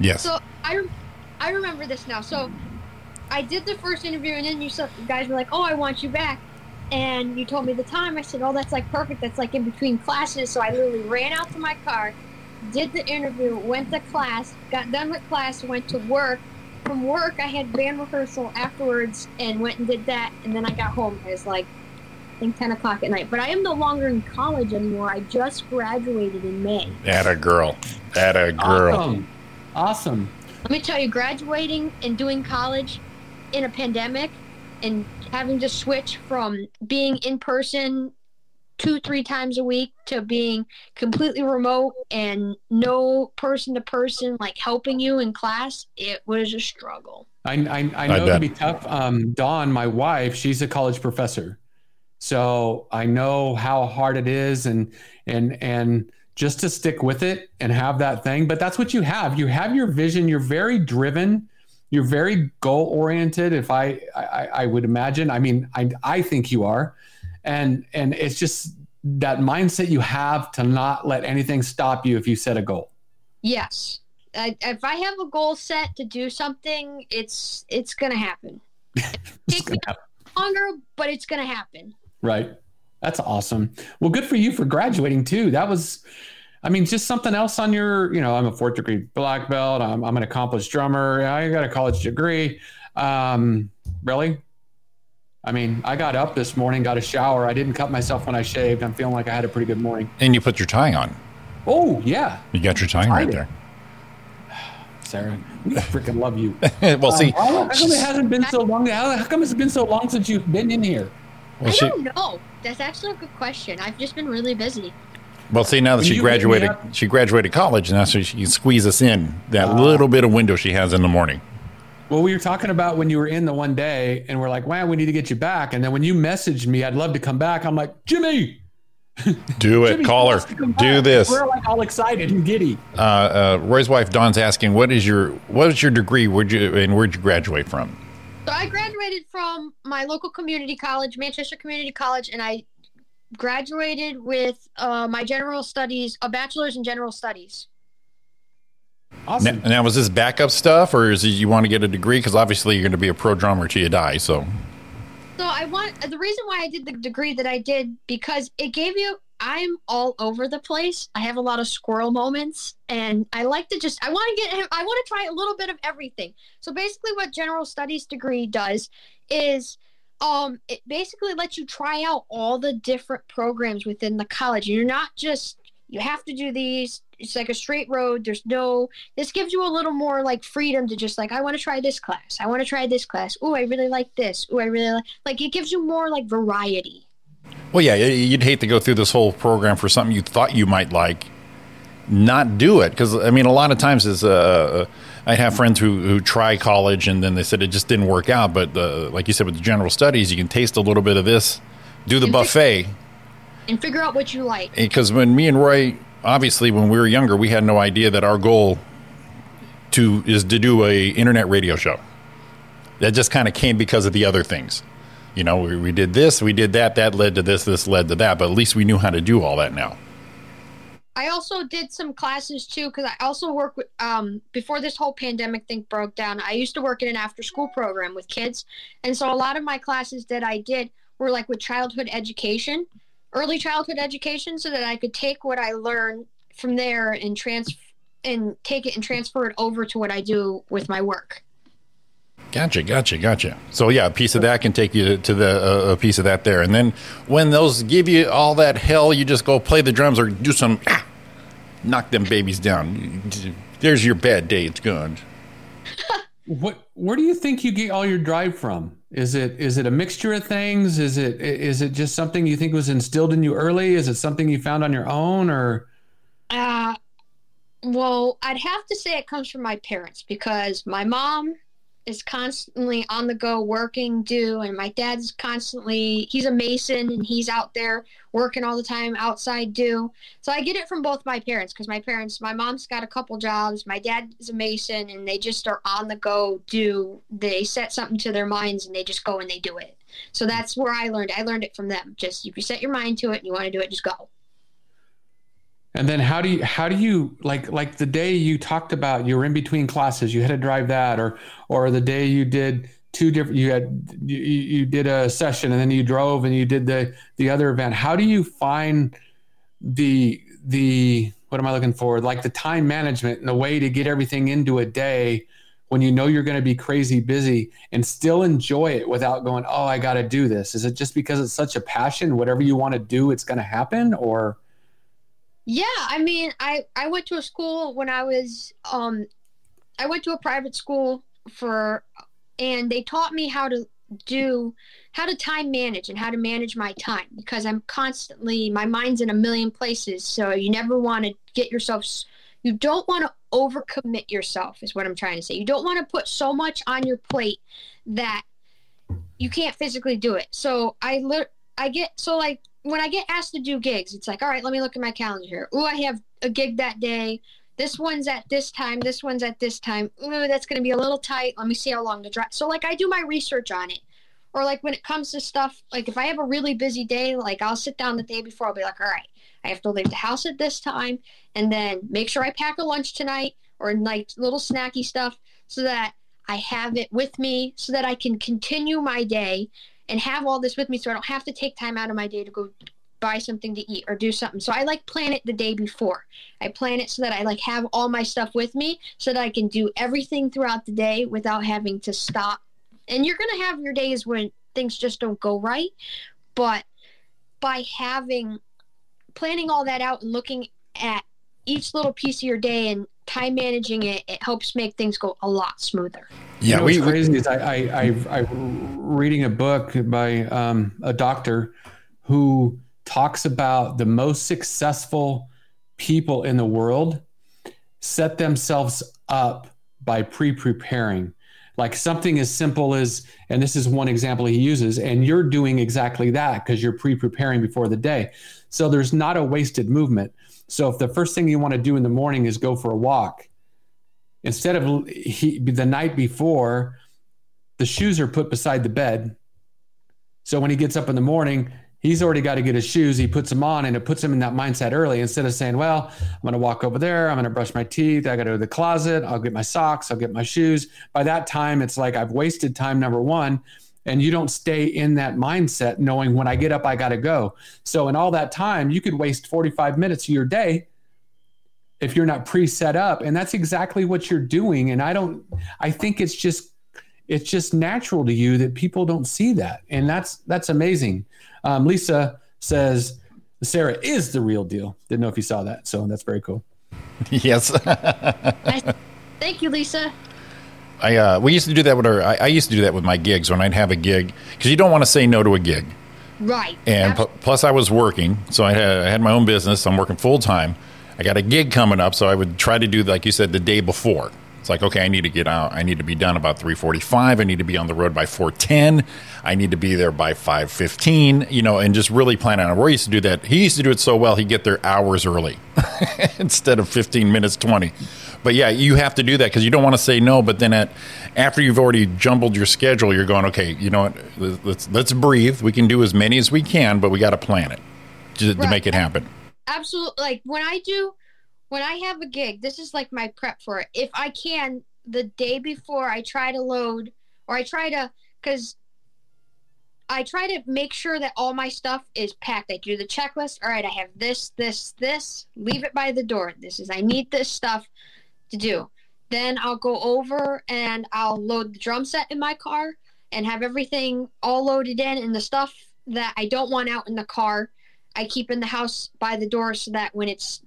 Yes. So I, I remember this now. So I did the first interview, and then you, said, you guys were like, "Oh, I want you back," and you told me the time. I said, "Oh, that's like perfect. That's like in between classes." So I literally ran out to my car, did the interview, went to class, got done with class, went to work. From work, I had band rehearsal afterwards and went and did that. And then I got home. It was like, I think 10 o'clock at night. But I am no longer in college anymore. I just graduated in May. At a girl. At a girl. Awesome. Awesome. Let me tell you, graduating and doing college in a pandemic and having to switch from being in person two, three times a week to being completely remote and no person to person like helping you in class, it was a struggle. I, I, I know it bet. can be tough. Um, Dawn, my wife, she's a college professor. So I know how hard it is and and and just to stick with it and have that thing. But that's what you have. You have your vision. You're very driven. You're very goal oriented. If I, I I would imagine. I mean, I I think you are, and and it's just that mindset you have to not let anything stop you if you set a goal. Yes. I, if I have a goal set to do something, it's it's gonna happen. Take me longer, but it's gonna happen. Right. That's awesome. Well, good for you for graduating too. That was, I mean, just something else on your, you know, I'm a fourth degree black belt. I'm, I'm an accomplished drummer. I got a college degree. Um, really? I mean, I got up this morning, got a shower. I didn't cut myself when I shaved. I'm feeling like I had a pretty good morning. And you put your tie on. Oh, yeah. You got your tie right there. Sarra, we freaking love you. well, see, Um, how, how come it hasn't been so long? How, how come it's been so long since you've been in here? well, I she, don't know. That's actually a good question. I've just been really busy. well, see, now that When she you hit me graduated, she graduated college, and that's so she can squeeze us in that Ah. little bit of window she has in the morning. Well, we were talking about when you were in the one day, and we're like, "Wow, we need to get you back." And then when you messaged me, I'd love to come back. I'm like, Jimmy, Do it, Jimmy call her, wants to come do back." this. We're like all excited and giddy. Uh, uh, Roy's wife Dawn's asking, "What is your what is your degree? Where'd you and where'd you graduate from?" So I graduated from my local community college, Manchester Community College, and I graduated with uh, my general studies, a bachelor's in general studies. Awesome. Now, now, was this backup stuff, or is it you want to get a degree? Because obviously you're going to be a pro drummer till you die. So So I want the reason why I did the degree that I did because it gave you. I'm all over the place. I have a lot of squirrel moments, and I like to just. I want to get. I want to try a little bit of everything. So basically, what general studies degree does is, um, it basically lets you try out all the different programs within the college. You're not just. You have to do these. It's like a straight road. There's no. This gives you a little more like freedom to just like I want to try this class. I want to try this class. Oh, I really like this. Oh, I really like. Like it gives you more like variety. Well, yeah, you'd hate to go through this whole program for something you thought you might like, not do it. Because I mean, a lot of times is uh, I have friends who who try college and then they said it just didn't work out. But uh, like you said with the general studies, you can taste a little bit of this, do the buffet. And figure out what you like. Because when me and Roy, obviously, when we were younger, we had no idea that our goal to is to do a internet radio show. That just kind of came because of the other things. You know, we, we did this, we did that, that led to this, this led to that. But at least we knew how to do all that now. I also did some classes too because I also work with um before this whole pandemic thing broke down. I used to work in an after school program with kids, and so a lot of my classes that I did were like with childhood education, early childhood education, so that I could take what I learned from there and trans and take it and transfer it over to what I do with my work. Gotcha, gotcha, gotcha. So yeah, a piece of that can take you to the uh, a piece of that there, and then when those give you all that hell, you just go play the drums or do some ah, knock them babies down. There's your bad day. It's gone. What? Where do you think you get all your drive from? Is it is it a mixture of things? Is it is it just something you think was instilled in you early? Is it something you found on your own, or Uh, well, I'd have to say it comes from my parents because my mom is constantly on the go working, do, and my dad's constantly, he's a mason and he's out there working all the time outside, do. So I get it from both my parents because my parents, my mom's got a couple jobs, my dad is a mason, and they just are on the go, do. They set something to their minds and they just go and they do it. So that's where I learned. I learned it from them. Just if you set your mind to it and you want to do it, just go. And then how do you how do you like like the day you talked about you were in between classes you had to drive that or or the day you did two different you had you, you did a session and then you drove and you did the the other event how do you find the the what am I looking for? Like the time management and the way to get everything into a day when you know you're going to be crazy busy and still enjoy it without going, oh, I got to do this? Is it just because it's such a passion? Whatever you want to do, it's going to happen? Or Yeah, I mean, I I went to a school when I was um I went to a private school for and they taught me how to do how to time manage and how to manage my time because I'm constantly my mind's in a million places, so you never want to get yourself you don't want to overcommit yourself is what I'm trying to say. You don't want to put so much on your plate that you can't physically do it. So I lit I get so like when I get asked to do gigs, it's like, all right, let me look at my calendar here. Ooh, I have a gig that day. This one's at this time. This one's at this time. Ooh, that's going to be a little tight. Let me see how long the drive. So like I do my research on it. Or like when it comes to stuff, like if I have a really busy day, like I'll sit down the day before. I'll be like, all right, I have to leave the house at this time, and then make sure I pack a lunch tonight or like little snacky stuff so that I have it with me so that I can continue my day and have all this with me so I don't have to take time out of my day to go buy something to eat or do something. So I like plan it the day before. I plan it so that I like have all my stuff with me so that I can do everything throughout the day without having to stop. And you're going to have your days when things just don't go right, but by having planning all that out and looking at each little piece of your day and time managing it, it helps make things go a lot smoother. You Yeah, know we, what's we crazy is I, I, I, I reading a book by um, a doctor who talks about the most successful people in the world set themselves up by pre-preparing. Like something as simple as and this is one example he uses and you're doing exactly that because you're pre-preparing before the day. So there's not a wasted movement so if the first thing you want to do in the morning is go for a walk instead of he, the night before the shoes are put beside the bed. So when he gets up in the morning he's already got to get his shoes. He puts them on and it puts him in that mindset early instead of saying well i'm going to walk over there. I'm going to brush my teeth. I got to go to the closet. I'll get my socks. I'll get my shoes. By that time it's like i've wasted time number one and you don't stay in that mindset knowing when i get up i got to go so in all that time you could waste 45 minutes of your day if you're not pre-set up and that's exactly what you're doing and i don't i think it's just it's just natural to you that people don't see that and that's that's amazing um, lisa says sarra is the real deal didn't know if you saw that so that's very cool yes. Thank you, Lisa. I uh, we used to do that with our. I, I used to do that with my gigs when I'd have a gig because you don't want to say no to a gig. Right. And pl- plus, I was working, so I had, I had my own business. I'm working full time. I got a gig coming up, so I would try to do like you said the day before. It's like okay, I need to get out. I need to be done about three forty-five. I need to be on the road by four ten. I need to be there by five fifteen. You know, and just really plan on it. Roy used to do that. He used to do it so well. He'd get there hours early instead of fifteen minutes twenty. But yeah, you have to do that because you don't want to say no. But then at after you've already jumbled your schedule, you're going okay. You know what? Let's let's breathe. We can do as many as we can, but we got to plan it to, to make it happen. absolutely like when i do when i have a gig this is like my prep for it. If i can the day before i try to load or i try to because i try to make sure that all my stuff is packed. I do the checklist. All right i have this this this. Leave it by the door. This is i need this stuff to do. Then i'll go over and i'll load the drum set in my car and have everything all loaded in and the stuff that i don't want out in the car I keep in the house by the door so that when it's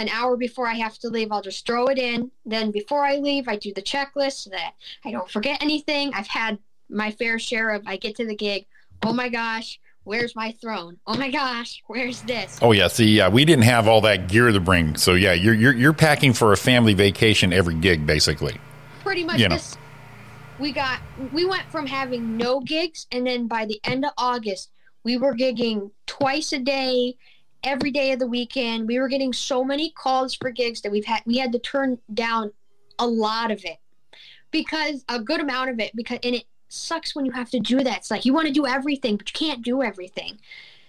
an hour before I have to leave, I'll just throw it in. Then before I leave, I do the checklist so that I don't forget anything. I've had my fair share of I get to the gig, oh my gosh, where's my throne? Oh my gosh, where's this? Oh yeah, see, yeah, we didn't have all that gear to bring, so yeah, you're you're, you're packing for a family vacation every gig, basically. Pretty much You know. this. We got we went from having no gigs, and then by the end of August, we were gigging twice a day, every day of the weekend. We were getting so many calls for gigs that we've had we had to turn down a lot of it because a good amount of it because and it sucks when you have to do that. It's like you want to do everything, but you can't do everything.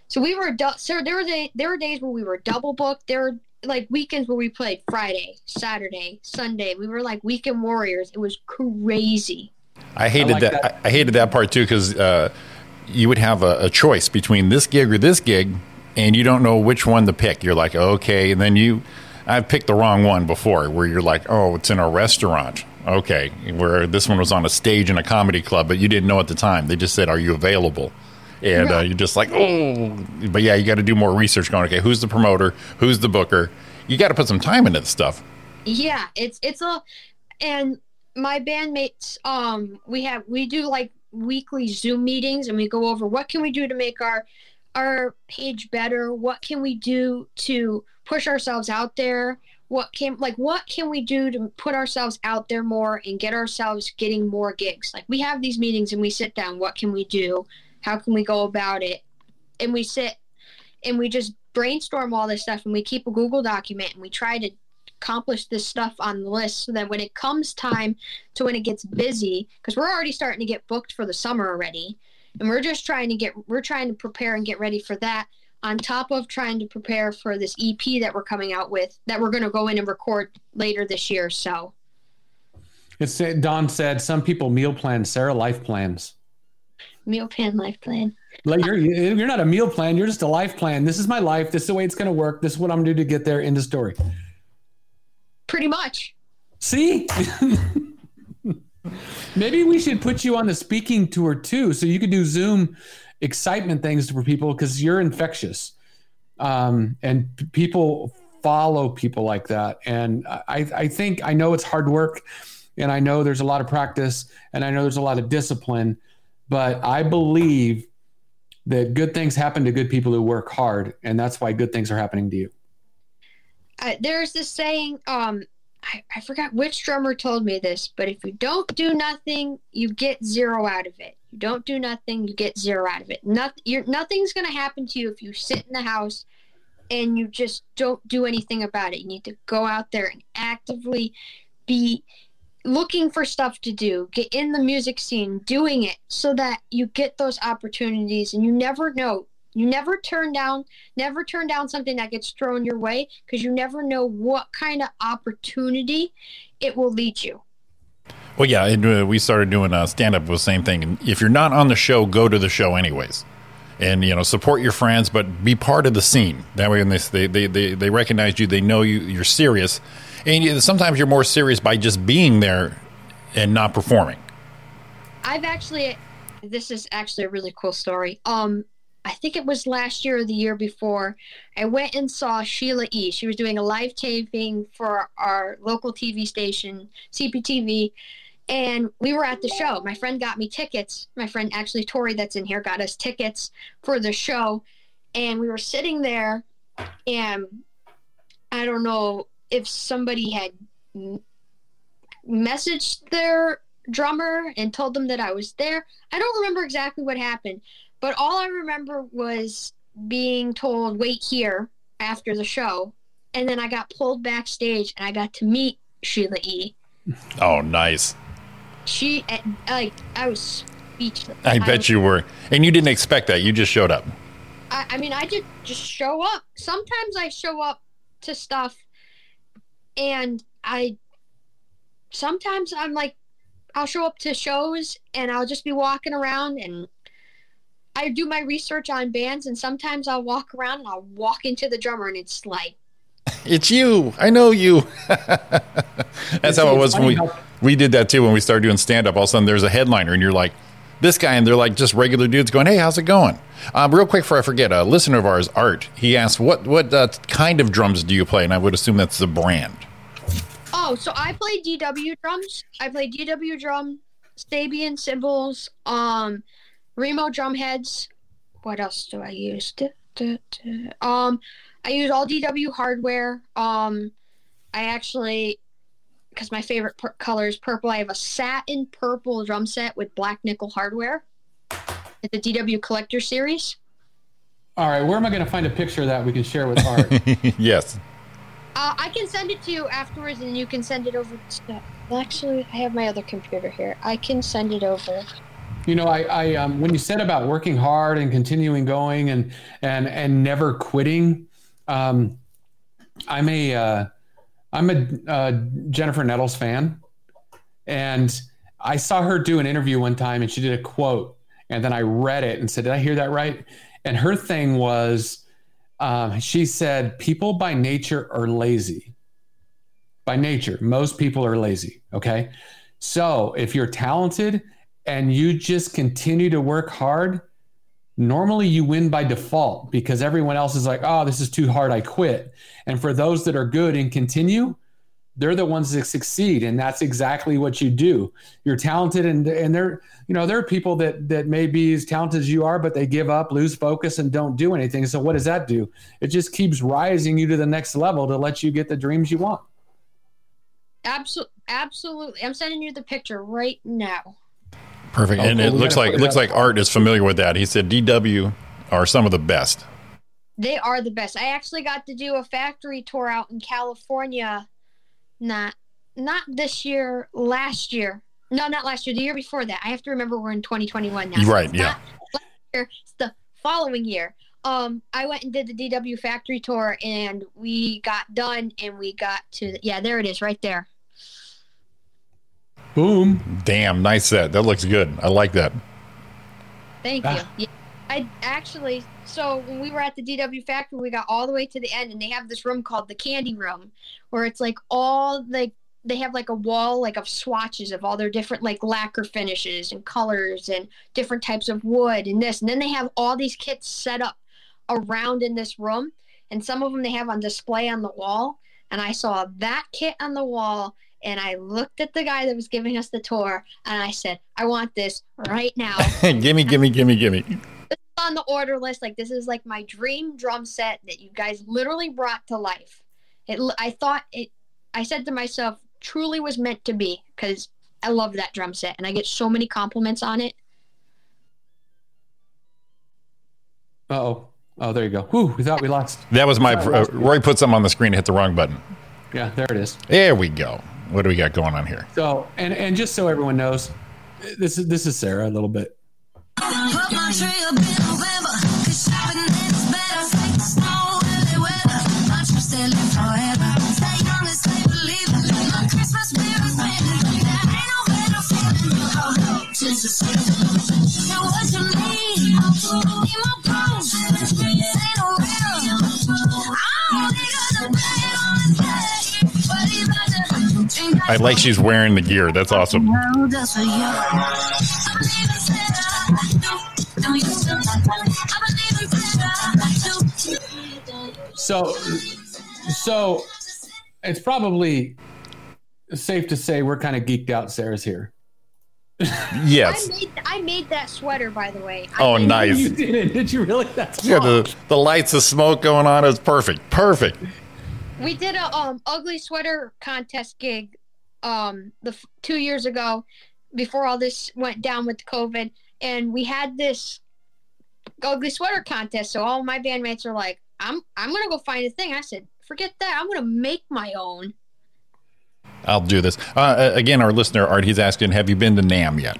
So we were du- so there were day, there were days where we were double booked. There were like weekends where we played Friday, Saturday, Sunday. We were like weekend warriors. It was crazy. I hated like that, that. I, I hated that part too because uh, you would have a, a choice between this gig or this gig, and you don't know which one to pick. You're like, okay, and then you I've picked the wrong one before, where you're like, oh, it's in a restaurant. Okay, where this one was on a stage in a comedy club, but you didn't know at the time. They just said, "Are you available?" And uh, you're just like, oh, but yeah, you got to do more research. Going, okay, who's the promoter? Who's the booker? You got to put some time into this stuff. Yeah, it's it's a and my bandmates um we have we do like weekly Zoom meetings and we go over what can we do to make our our page better? What can we do to push ourselves out there? What can like what can we do to put ourselves out there more and get ourselves getting more gigs? Like we have these meetings and we sit down, what can we do? How can we go about it? And we sit and we just brainstorm all this stuff and we keep a Google document and we try to accomplish this stuff on the list so that when it comes time to when it gets busy, because we're already starting to get booked for the summer already, and we're just trying to get we're trying to prepare and get ready for that on top of trying to prepare for this EP that we're coming out with that we're going to go in and record later this year. So It's Don said some people meal plan, Sarra life plans. meal plan, life plan. Like you're you're not a meal plan, you're just a life plan. This is my life. This is the way it's going to work. This is what I'm going to do to get there. End of story. Pretty much. See? Maybe we should put you on the speaking tour too, so you could do Zoom excitement things for people because you're infectious, um, and people follow people like that. And I, I think I know it's hard work, and I know there's a lot of practice, and I know there's a lot of discipline, but I believe that good things happen to good people who work hard, and that's why good things are happening to you. uh, there's this saying um I, I forgot which drummer told me this but if you don't do nothing you get zero out of it. You don't do nothing you get zero out of it. You're, nothing's going to happen to you if you sit in the house and you just don't do anything about it. You need to go out there and actively be looking for stuff to do. Get in the music scene doing it so that you get those opportunities and you never know you never turn down never turn down something that gets thrown your way because you never know what kind of opportunity it will lead you Well, yeah, and, uh, we started doing uh, stand up. Was the same thing. And if you're not on the show, go to the show anyways, and you know support your friends, but be part of the scene. That way, when they they they they, they recognize you, they know you you're serious, and you, sometimes you're more serious by just being there and not performing. i've actually this is actually a really cool story um i think it was last year or the year before i went and saw sheila e. She was doing a live taping for our local tv station cptv and we were at the show. My friend got me tickets. My friend actually tori that's in here got us tickets for the show. And we were sitting there and i don't know if somebody had messaged their drummer and told them that I was there. I don't remember exactly what happened, but all I remember was being told, wait here after the show. And then I got pulled backstage and I got to meet Sheila E. Oh, nice. She, eh, like, I was speechless. I bet you were, and you didn't expect that. You just showed up. I, I mean, I did just show up. Sometimes I show up to stuff and I, sometimes I'm like, I'll show up to shows and I'll just be walking around and I do my research on bands and sometimes I'll walk around and I'll walk into the drummer and it's like, It's you. I know you. That's how it was when we we did that too. When we started doing stand up, all of a sudden there's a headliner, and you're like, this guy, and they're like just regular dudes going, "Hey, how's it going?" Um, real quick, before I forget, a listener of ours, Art, he asked, "What what uh, kind of drums do you play?" And I would assume that's the brand. oh, so I play DW drums. I play DW drum, Sabian cymbals, um, Remo drum heads. What else do I use? Um, I use all DW hardware. Um, I actually, because my favorite per- color is purple, I have a satin purple drum set with black nickel hardware. It's the DW Collector Series. All right, where am I going to find a picture of that we can share with Art? yes. Uh, I can send it to you afterwards, and you can send it over. To, well, actually, I have my other computer here. I can send it over. You know, I, I um, when you said about working hard and continuing going and and and never quitting, um, I'm a uh, I'm a uh, Jennifer Nettles fan, and I saw her do an interview one time, and she did a quote, and then I read it and said, "Did I hear that right?" And her thing was, Um, she said, People by nature are lazy. By nature, most people are lazy. Okay. So if you're talented and you just continue to work hard, normally you win by default because everyone else is like, oh, this is too hard, I quit. And for those that are good and continue, they're the ones that succeed. And that's exactly what you do. You're talented and and there, you know, there are people that that may be as talented as you are, but they give up, lose focus, and don't do anything. So what does that do? It just keeps rising you to the next level to let you get the dreams you want. Absolutely, absolutely. I'm sending you the picture right now. Perfect. Oh, and cool. it We looks like it it looks up. like Art is familiar with that. He said DW are some of the best. They are the best. I actually got to do a factory tour out in California. Not not this year, last year. No, not last year. The year before that. I have to remember we're in 2021 now. Right, It's yeah. last year, It's the following year. Um, I went and did the DW factory tour, and we got done, and we got to yeah, there it is, right there. Boom. Damn, nice set. That looks good. I like that. Thank Ah. you. Yeah, I actually, so when we were at the DW factory, we got all the way to the end, and they have this room called the candy room, where it's like all like they have like a wall like of swatches of all their different like lacquer finishes and colors and different types of wood and this, and then they have all these kits set up around in this room, and some of them they have on display on the wall, and I saw that kit on the wall. And I looked at the guy that was giving us the tour, and I said, "I want this right now." gimme, gimme, gimme, gimme. on the order list. Like this is like my dream drum set that you guys literally brought to life. It, I thought it. I said to myself, truly was meant to be because I love that drum set and I get so many compliments on it. Oh, oh, there you go. Whew, we thought we lost. That was my. Uh, lost. Roy put something on the screen and hit the wrong button. Yeah, there it is. There we go. What do we got going on here? So, and and just so everyone knows, this is this is Sarra a little bit. I like she's wearing the gear. That's awesome. now just for you. I believe in Sarra. I do. Don't you still? I believe in Sarra. I do. So, so it's probably safe to say we're kind of geeked out. Sarra's here. Yes. I made I made that sweater by the way. I Oh, nice. You did it? Did you really? That's Yeah, the the lights, the smoke going on. It's perfect. Perfect. We did a um ugly sweater contest gig um the f- two years ago before all this went down with COVID, and we had this ugly sweater contest. So all my bandmates are like, "I'm I'm gonna go find a thing." I said, "Forget that. I'm gonna make my own." I'll do this. Uh, again, our listener Art, he's asking, have you been to NAMM yet?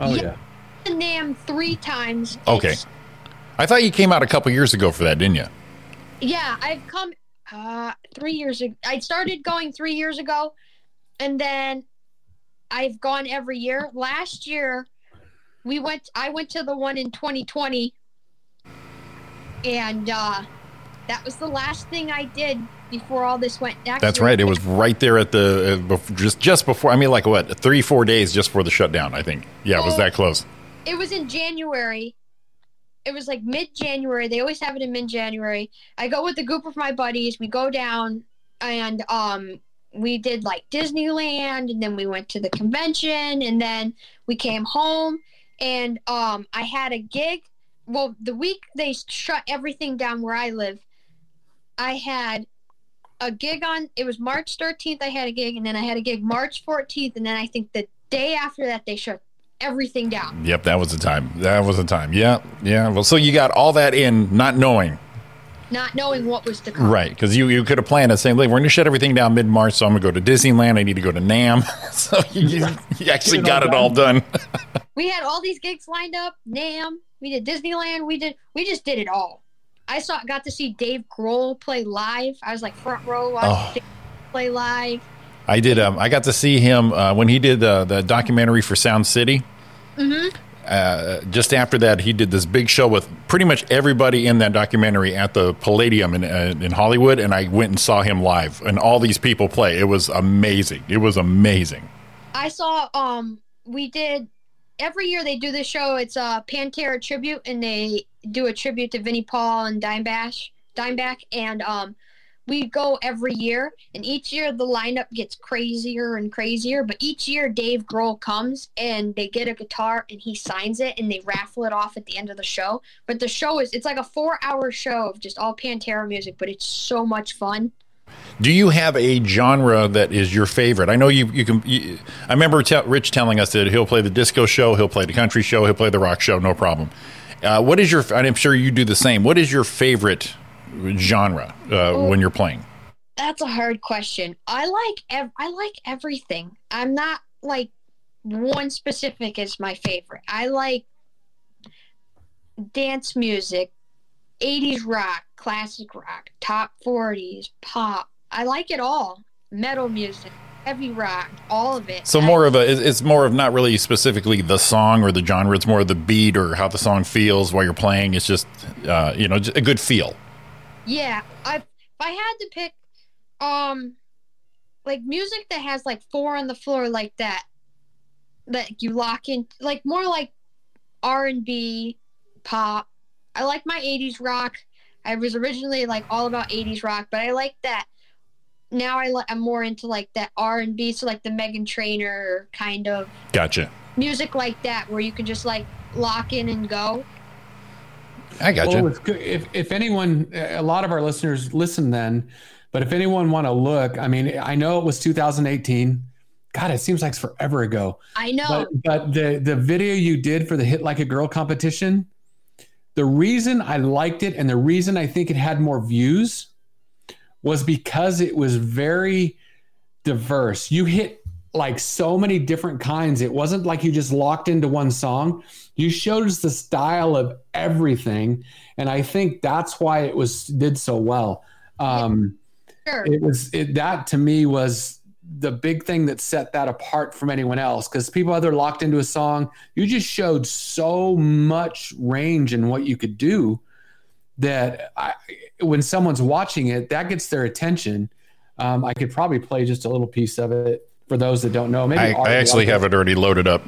Oh Yeah. yeah. The NAMM three times. Okay. It's- I thought you came out a couple years ago for that, didn't you? Yeah, I've come uh three years ago. I started going three years ago, and then I've gone every year. Last year, we went. I went to the one in 2020, and uh, that was the last thing I did before all this went. Actually, That's right. It was right there at the uh, just just before. I mean, like what, three, four days just before the shutdown. I think. Yeah, it was that close. It was in January. It was like mid January. They always have it in mid January. I go with a group of my buddies. We go down and um we did like Disneyland and then we went to the convention and then we came home and um I had a gig. Well, the week they shut everything down where I live, I had a gig on it was March 13th I had a gig and then I had a gig March 14th and then I think the day after that they shut everything down. Yep, that was the time. That was the time. Yeah, yeah. Well, so you got all that in, not knowing, not knowing what was to come. right? Because you you could have planned it saying, "Look, we're going to shut everything down mid March, so I'm going to go to Disneyland. I need to go to NAMM." so you, you actually Get it all got it all done. We had all these gigs lined up. NAMM, we did Disneyland. We did. We just did it all. I saw, got to see Dave Grohl play live. I was like front row watching Oh. Dave play live. I did. Um, I got to see him uh, when he did uh, the documentary for Sound City. hmm uh, just after that, he did this big show with pretty much everybody in that documentary at the Palladium in, uh, in Hollywood, and I went and saw him live, and all these people play. It was amazing. It was amazing. I saw um we did every year they do this show. It's a Pantera tribute, and they do a tribute to Vinnie Paul and Dimebash, Dimebag, and um we go every year, and each year the lineup gets crazier and crazier. But each year Dave Grohl comes and they get a guitar and he signs it, and they raffle it off at the end of the show. But the show is it's like a four hour show of just all Pantera music, but it's so much fun. Do you have a genre that is your favorite? I know you. You can. You, I remember Rich telling us that he'll play the disco show, he'll play the country show, he'll play the rock show, no problem. Uh, what is your? I'm sure you do the same. What is your favorite genre uh, when you're playing? That's a hard question. I like ev- I like everything. I'm not like one specific is my favorite. I like dance music, 80s rock, classic rock, top 40s, pop. I like it all. Metal music, heavy rock, all of it. So more of a. it's- more of not really specifically the song or the genre. It's more of the beat or how the song feels while you're playing. It's just uh, you know just a good feel. Yeah, I if I had to pick um like music that has like four on the floor like that that you lock in like more like R&B, pop. I like my 80s rock. I was originally like all about 80s rock, but I like that now I li- I'm more into like that R&B so like the Meghan Trainor kind of Gotcha. music like that where you can just like lock in and go. I got Well, you. it's. If, if anyone, a lot of our listeners listen then, but if anyone want to look, I mean, I know it was 2018. God, it seems like it's forever ago. I know. But, but the the video you did for the Hit Like a Girl competition, the reason I liked it and the reason I think it had more views was because it was very diverse. You hit like so many different kinds. It wasn't like you just locked into one song. You showed us the style of everything, and I think that's why it was did so well. Um, Sure. it was it, that to me was the big thing that set that apart from anyone else because people either locked into a song you just showed so much range in what you could do that I, when someone's watching it that gets their attention um, i could probably play just a little piece of it for those that don't know maybe I, I actually have it already loaded up.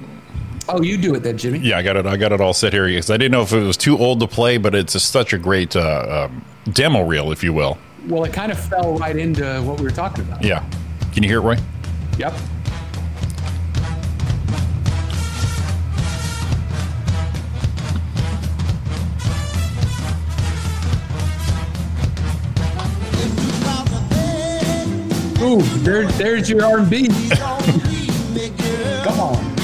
oh you do it then jimmy Yeah, I got it. I got it all set here because I didn't know if it was too old to play, but it's just such a great uh, um, demo reel, if you will. well it kind of fell right into what we were talking about Yeah. Can you hear it, Roy? yep Ooh, there, there's your R&B. Come on.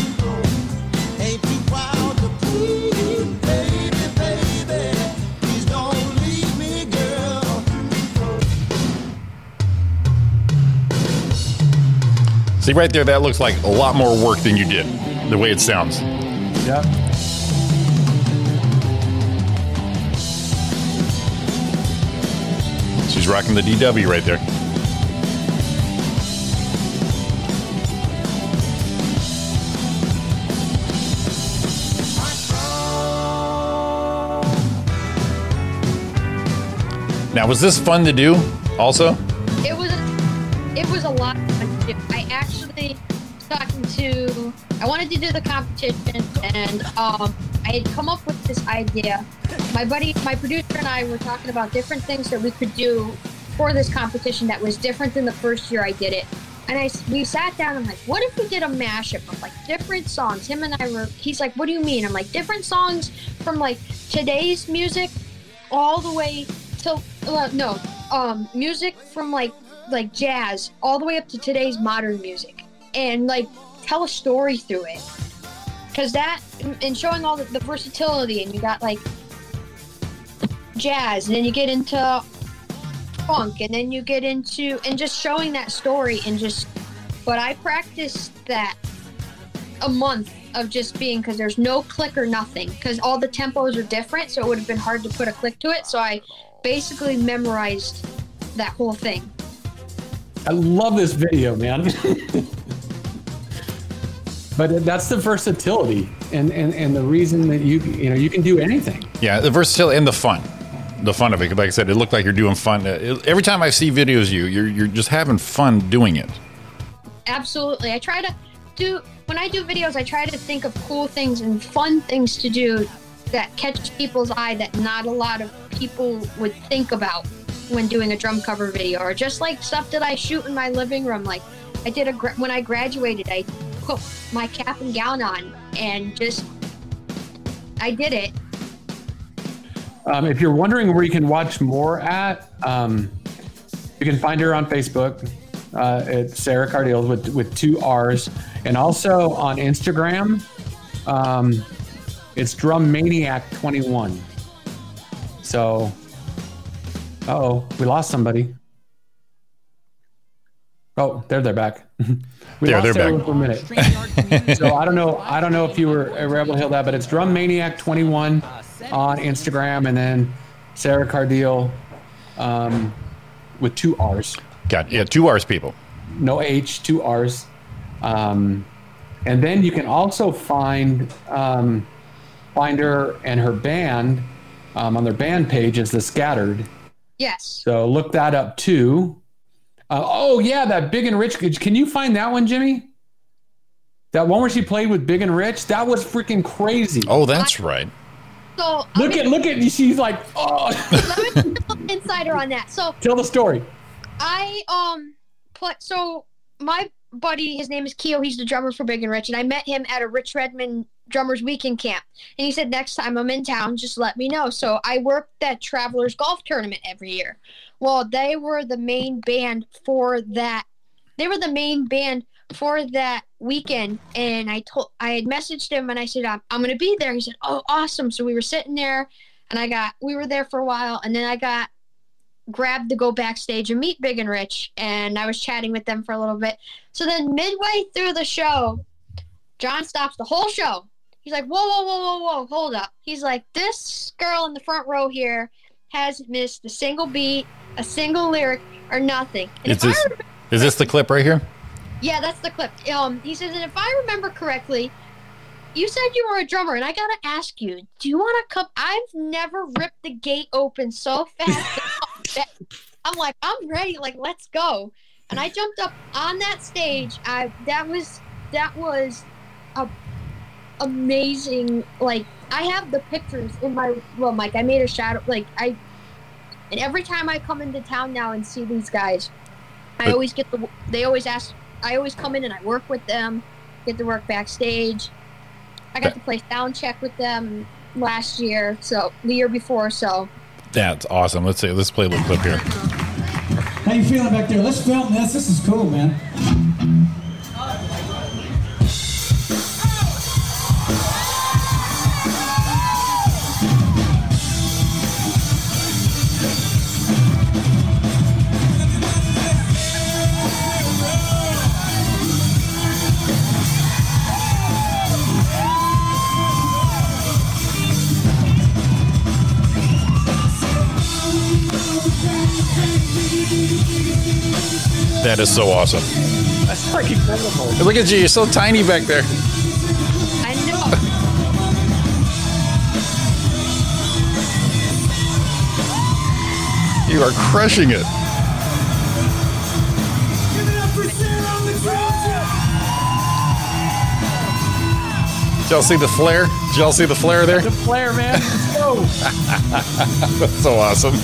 See right there, that looks like a lot more work than you did, the way it sounds. Yeah. She's rocking the DW right there. Now, was this fun to do also? It was it was a lot of fun to do. I actually was talking to I wanted to do the competition and um I had come up with this idea. My buddy my producer and I were talking about different things that we could do for this competition that was different than the first year I did it. And I we sat down and I'm like, what if we did a mashup of like different songs? Him and I were he's like, what do you mean? I'm like, different songs from like today's music all the way to uh, no um music from like like jazz all the way up to today's modern music. And like tell a story through it. Because that and showing all the, the versatility and you got like jazz and then you get into funk and then you get into and just showing that story and just but i practiced that a month of just being because there's no click or nothing because all the tempos are different so it would have been hard to put a click to it. So i basically memorized that whole thing I love this video, man. But that's the versatility and, and, and the reason that you you know you can do anything. Yeah, the versatility and the fun, the fun of it. Like I said, it looked like you're doing fun. Uh, Every time I see videos, of you you're you're just having fun doing it. Absolutely. I try to do when I do videos. I try to think of cool things and fun things to do that catch people's eye that not a lot of people would think about when doing a drum cover video, or just like stuff that I shoot in my living room. Like I did a when I graduated, I put my cap and gown on and just I did it. Um, if you're wondering where you can watch more at, um, you can find her on Facebook. Uh, it's Sarra Cardile with with two R's, and also on Instagram. Um, it's Drum Maniac 21. So, oh, we lost somebody. Oh, there they're back. we There, lost they're Sarra back. for a minute. so I don't know. I don't know if you were able to hear that, but it's Drum Maniac 21 on Instagram, and then Sarra Cardile um, with two R's. Got yeah, two R's people. No H, two R's. Um, and then you can also find um, find her and her band um, on their band page is the Scattered. Yes. So look that up too. Uh, oh yeah, that Big and Rich. Can you find that one, Jimmy? That one where she played with Big and Rich. That was freaking crazy. Oh, that's right. So Look at look at she's like oh. let me tell insider on that. So Tell the story. I um put so my buddy, his name is Keo. He's the drummer for Big and Rich, and I met him at a Rich Redmond drummers weekend camp. And he said next time I'm in town, just let me know. So I worked that Travelers Golf Tournament every year. Well, they were the main band for that. They were the main band for that weekend, and I told I had messaged him and I said I'm, I'm gonna be there. He said, "Oh, awesome!" So we were sitting there, and I got we were there for a while, and then I got grabbed to go backstage and meet Big and Rich, and I was chatting with them for a little bit. So then, midway through the show, John stops the whole show. He's like, "Whoa, whoa, whoa, whoa, whoa, hold up!" He's like, "This girl in the front row here has missed a single beat, a single lyric, or nothing." And Is this remember- is this the clip right here? yeah, that's the clip. Um, he says, and if I remember correctly, you said you were a drummer, and I gotta ask you, do you want to come? I've never ripped the gate open so fast. that I'm like, I'm ready. Like, let's go. And I jumped up on that stage. I that was that was a amazing. Like, I have the pictures in my room. Like, I made a shadow. Like, I. And every time I come into town now and see these guys, I always get the. They always ask. I always come in and I work with them. Get to work backstage. I got to play sound check with them last year. So the year before. So That's awesome. Let's see. Let's play a little clip here. How you feeling back there? Let's film this. This is cool, man. That is so awesome. That's like incredible. Look at you. You're so tiny back there. I know. You are crushing it. Did y'all see the flare? Did y'all see the flare there? The flare, man. Let's go. That's so awesome.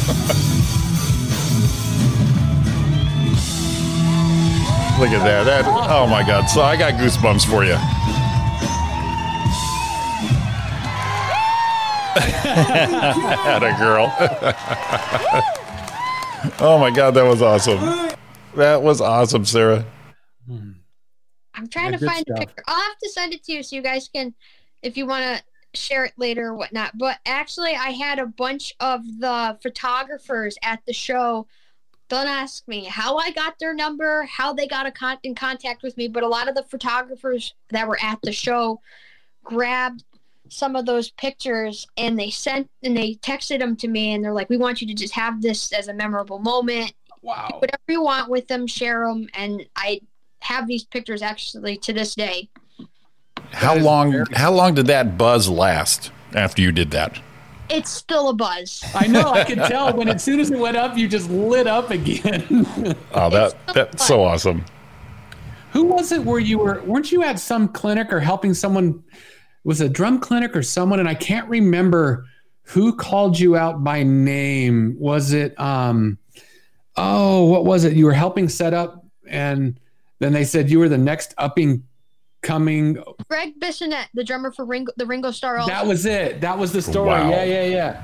Look at that. That oh my god. So I got goosebumps for you. Had a girl. oh my god, that was awesome. That was awesome, Sarra. I'm trying Yeah, to good find a picture. I'll have to send it to you so you guys can, if you want to share it later or whatnot. But actually, I had a bunch of the photographers at the show. Don't ask me how I got their number, how they got a con- in contact with me, but a lot of the photographers that were at the show grabbed some of those pictures and they sent and they texted them to me and they're like, "We want you to just have this as a memorable moment. Wow, whatever you want with them, share them." And I have these pictures actually to this day. How long? How long did that buzz last after you did that? It's still a buzz. I know. I could tell when as soon as it went up, you just lit up again. Oh, that that's so awesome. Who was it where you were? Weren't you at some clinic or helping someone? Was a drum clinic or someone? And I can't remember who called you out by name. Was it? um Oh, what was it? You were helping set up, and then they said you were the next upping coming. Gregg Bissonette, the drummer for Ringo, the Ringo Starr. That was it. That was the story. Wow. Yeah, yeah, yeah.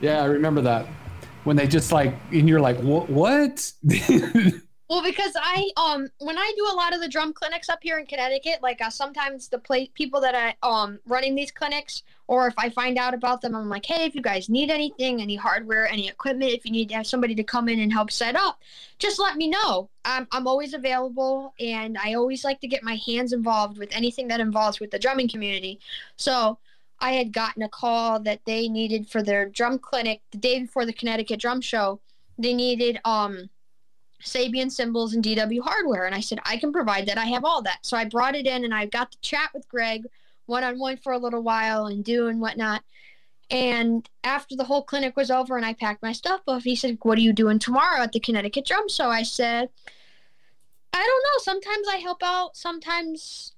Yeah, I remember that. When they just like, and you're like, what? What? Well, because I um when I do a lot of the drum clinics up here in Connecticut, like uh, sometimes the play people that I um running these clinics, or if I find out about them, I'm like, hey, if you guys need anything, any hardware, any equipment, if you need to have somebody to come in and help set up, just let me know. I'm I'm always available, and I always like to get my hands involved with anything that involves with the drumming community. So. I had gotten a call that they needed for their drum clinic the day before the Connecticut Drum Show. They needed um Sabian Cymbals and DW hardware. And I said, I can provide that. I have all that. So I brought it in and I got to chat with Greg one on one for a little while and do and whatnot. And after the whole clinic was over and I packed my stuff up, he said, What are you doing tomorrow at the Connecticut Drum Show? I said, I don't know. Sometimes I help out. Sometimes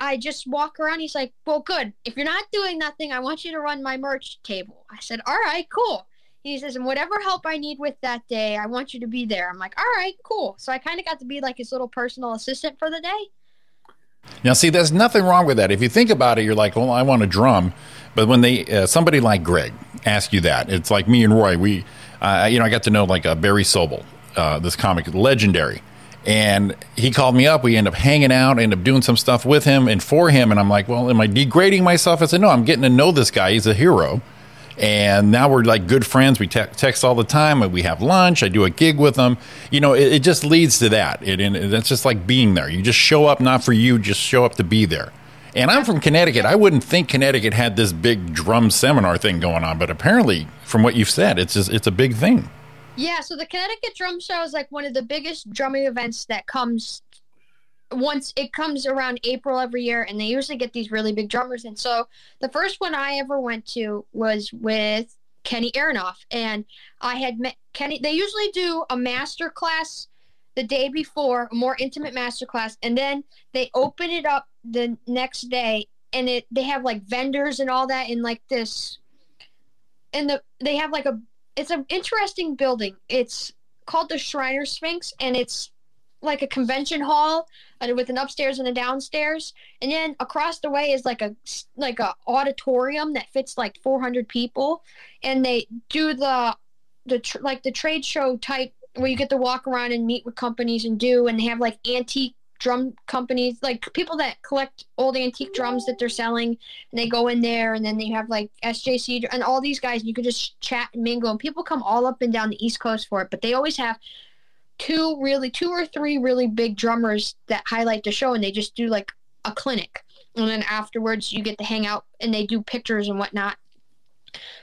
I just walk around. He's like, Well, good. If you're not doing nothing, I want you to run my merch table. I said, All right, cool. He says, and whatever help I need with that day, I want you to be there. I'm like, all right, cool. So I kind of got to be like his little personal assistant for the day. Now, see, there's nothing wrong with that. If you think about it, you're like, well, I want to drum, but when they uh, somebody like Greg ask you that, it's like me and Roy. We, uh, you know, I got to know like uh, Barry Sobel, uh, this comic, legendary, and he called me up. We end up hanging out, end up doing some stuff with him and for him, and I'm like, well, am I degrading myself? I said, no, I'm getting to know this guy. He's a hero. And now we're like good friends. We te- text all the time. We have lunch. I do a gig with them. You know, it, it just leads to that. It, and that's just like being there. You just show up, not for you, just show up to be there. And I'm from Connecticut. I wouldn't think Connecticut had this big drum seminar thing going on, but apparently, from what you've said, it's just, it's a big thing. Yeah, so the Connecticut Drum Show is like one of the biggest drumming events that comes once it comes around April every year, and they usually get these really big drummers. And so the first one I ever went to was with Kenny Aronoff, and I had met Kenny. They usually do a master class the day before, a more intimate master class, and then they open it up the next day, and it they have like vendors and all that in like this, and the they have like a it's an interesting building. It's called the Shriner Sphinx, and it's like a convention hall and with an upstairs and a downstairs. And then across the way is like a like a auditorium that fits like 400 people. And they do the the tr- like the trade show type where you get to walk around and meet with companies and do and they have like antique drum companies like people that collect old antique drums that they're selling. And they go in there and then they have like SJC and all these guys you can just chat and mingle. And people come all up and down the east coast for it but they always have two really two or three really big drummers that highlight the show and they just do like a clinic and then afterwards you get to hang out and they do pictures and whatnot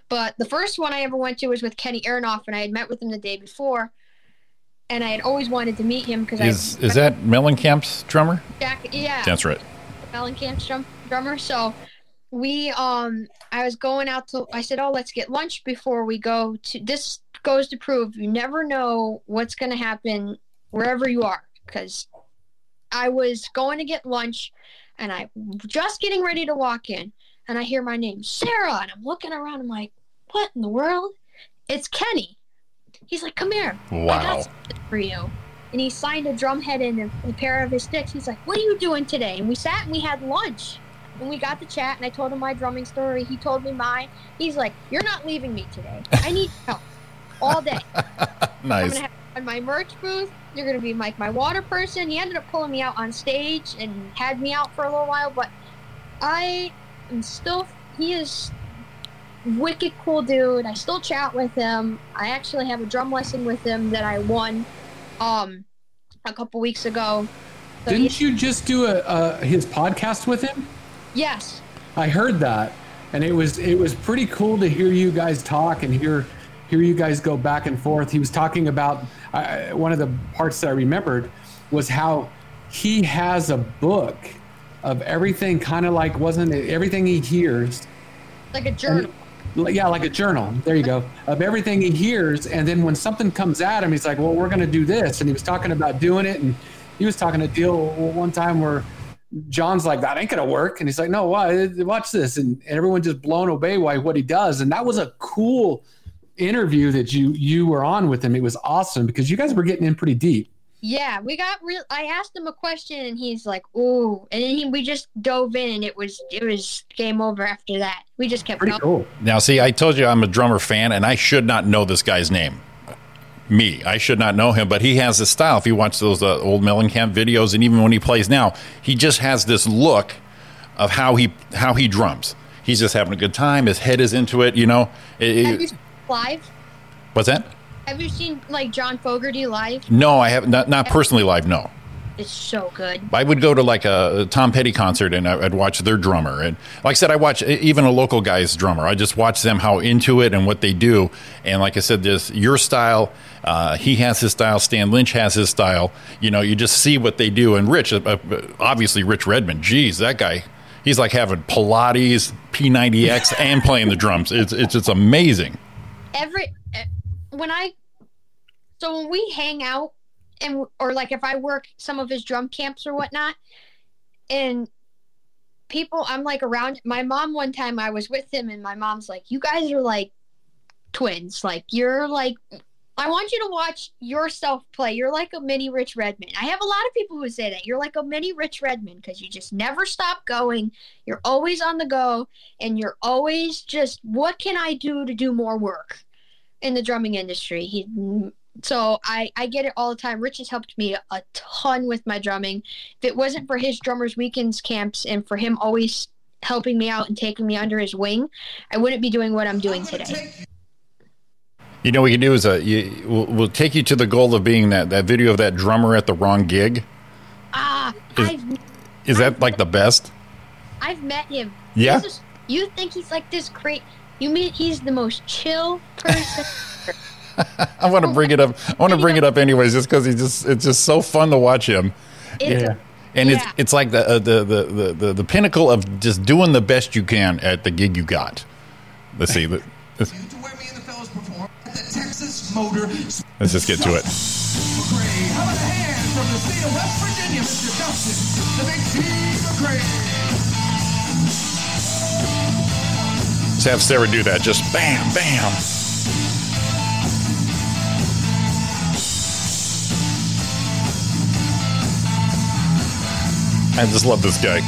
but the first one i ever went to was with kenny aronoff and i had met with him the day before and i had always wanted to meet him because Is is that Mellencamp's drummer? Jack, yeah That's right. Mellencamp's drum, drummer. So we um I was going out to I said, "Oh, let's get lunch before we go to this goes to prove you never know what's going to happen wherever you are because I was going to get lunch and I just getting ready to walk in and I hear my name, Sarra, and I'm looking around I'm like, "What in the world?" It's Kenny. He's like, "Come here. I got something for you." And he signed a drum head and a, a pair of his sticks. He's like, "What are you doing today?" And we sat and we had lunch. And we got to chat, and I told him my drumming story. He told me mine. He's like, "You're not leaving me today. I need help all day. I'm Nice. gonna have on my merch booth. You're gonna be like my water person." He ended up pulling me out on stage and had me out for a little while, but I am still. He is wicked cool dude. I still chat with him. I actually have a drum lesson with him that I won um a couple weeks ago. So Didn't you just do a, a his podcast with him? Yes. I heard that, and it was it was pretty cool to hear you guys talk and hear hear you guys go back and forth. He was talking about uh, one of the parts that I remembered was how he has a book of everything, kind of like wasn't it everything he hears. Like a journal. Like- Yeah, like a journal. There you go. Of everything he hears, and then when something comes at him, he's like, "Well, we're going to do this," and he was talking about doing it, and he was talking a deal one time where John's like, "That ain't going to work," and he's like, "No, why? Watch this," and everyone just blown away by what he does, and that was a cool interview that you you were on with him. It was awesome because you guys were getting in pretty deep. Yeah, we got real. I asked him a question, and he's like, "Ooh," and then he, we just dove in, and it was it was game over after that. We just kept Pretty going. cool. Now, see, I told you I'm a drummer fan, and I should not know this guy's name. Me, I should not know him, but he has this style. If you watch those uh, old Mellencamp videos, and even when he plays now, he just has this look of how he how he drums. He's just having a good time. His head is into it. You know. It- Have it- you seen live? what's that? Have you seen like John Fogerty live? No, I have not not personally live. No, It's so good. I would go to like a Tom Petty concert and I- I'd watch their drummer. And like I said, I watch e, even a local guy's drummer. I just watch them how into it and what they do. And like I said, this your style. Uh, he has his style. Stan Lynch has his style. You know, you just see what they do. And Rich, uh, uh, obviously, Rich Redmond. Geez, that guy. He's like having Pilates, P90X, and playing the drums. It's it's it's amazing. Every when I so when we hang out and or like if I work some of his drum camps or whatnot, and people I'm like around my mom one time I was with him and my mom's like, You guys are like twins. Like you're like I want you to watch yourself play. You're like a mini Rich Redmond. I have a lot of people who say that. You're like a mini Rich Redmond because you just never stop going. You're always on the go and you're always just, what can I do to do more work in the drumming industry? He, so I, I get it all the time. Rich has helped me a ton with my drumming. If it wasn't for his drummers weekends camps and for him always helping me out and taking me under his wing, I wouldn't be doing what I'm doing today. You know what we can do is uh, you, we'll, we'll take you to the goal of being that, that video of that drummer at the wrong gig. Ah, Is- I've that like the best? I've met him. Yeah? Just- you think he's like this great? You mean he's the most chill person? I want to bring it up. I want to bring it up anyways, just because he's just it's just so fun to watch him. It's a- and yeah. it's it's like the, uh, the, the the the the pinnacle of just doing the best you can at the gig you got. Let's see. let- Let's, Motor let's just get to it. McRae. How about a hand from the state of West Virginia, Mr. Dustin, the big T McRae. Let's have Sarah do that. Just bam, bam. I just love this guy.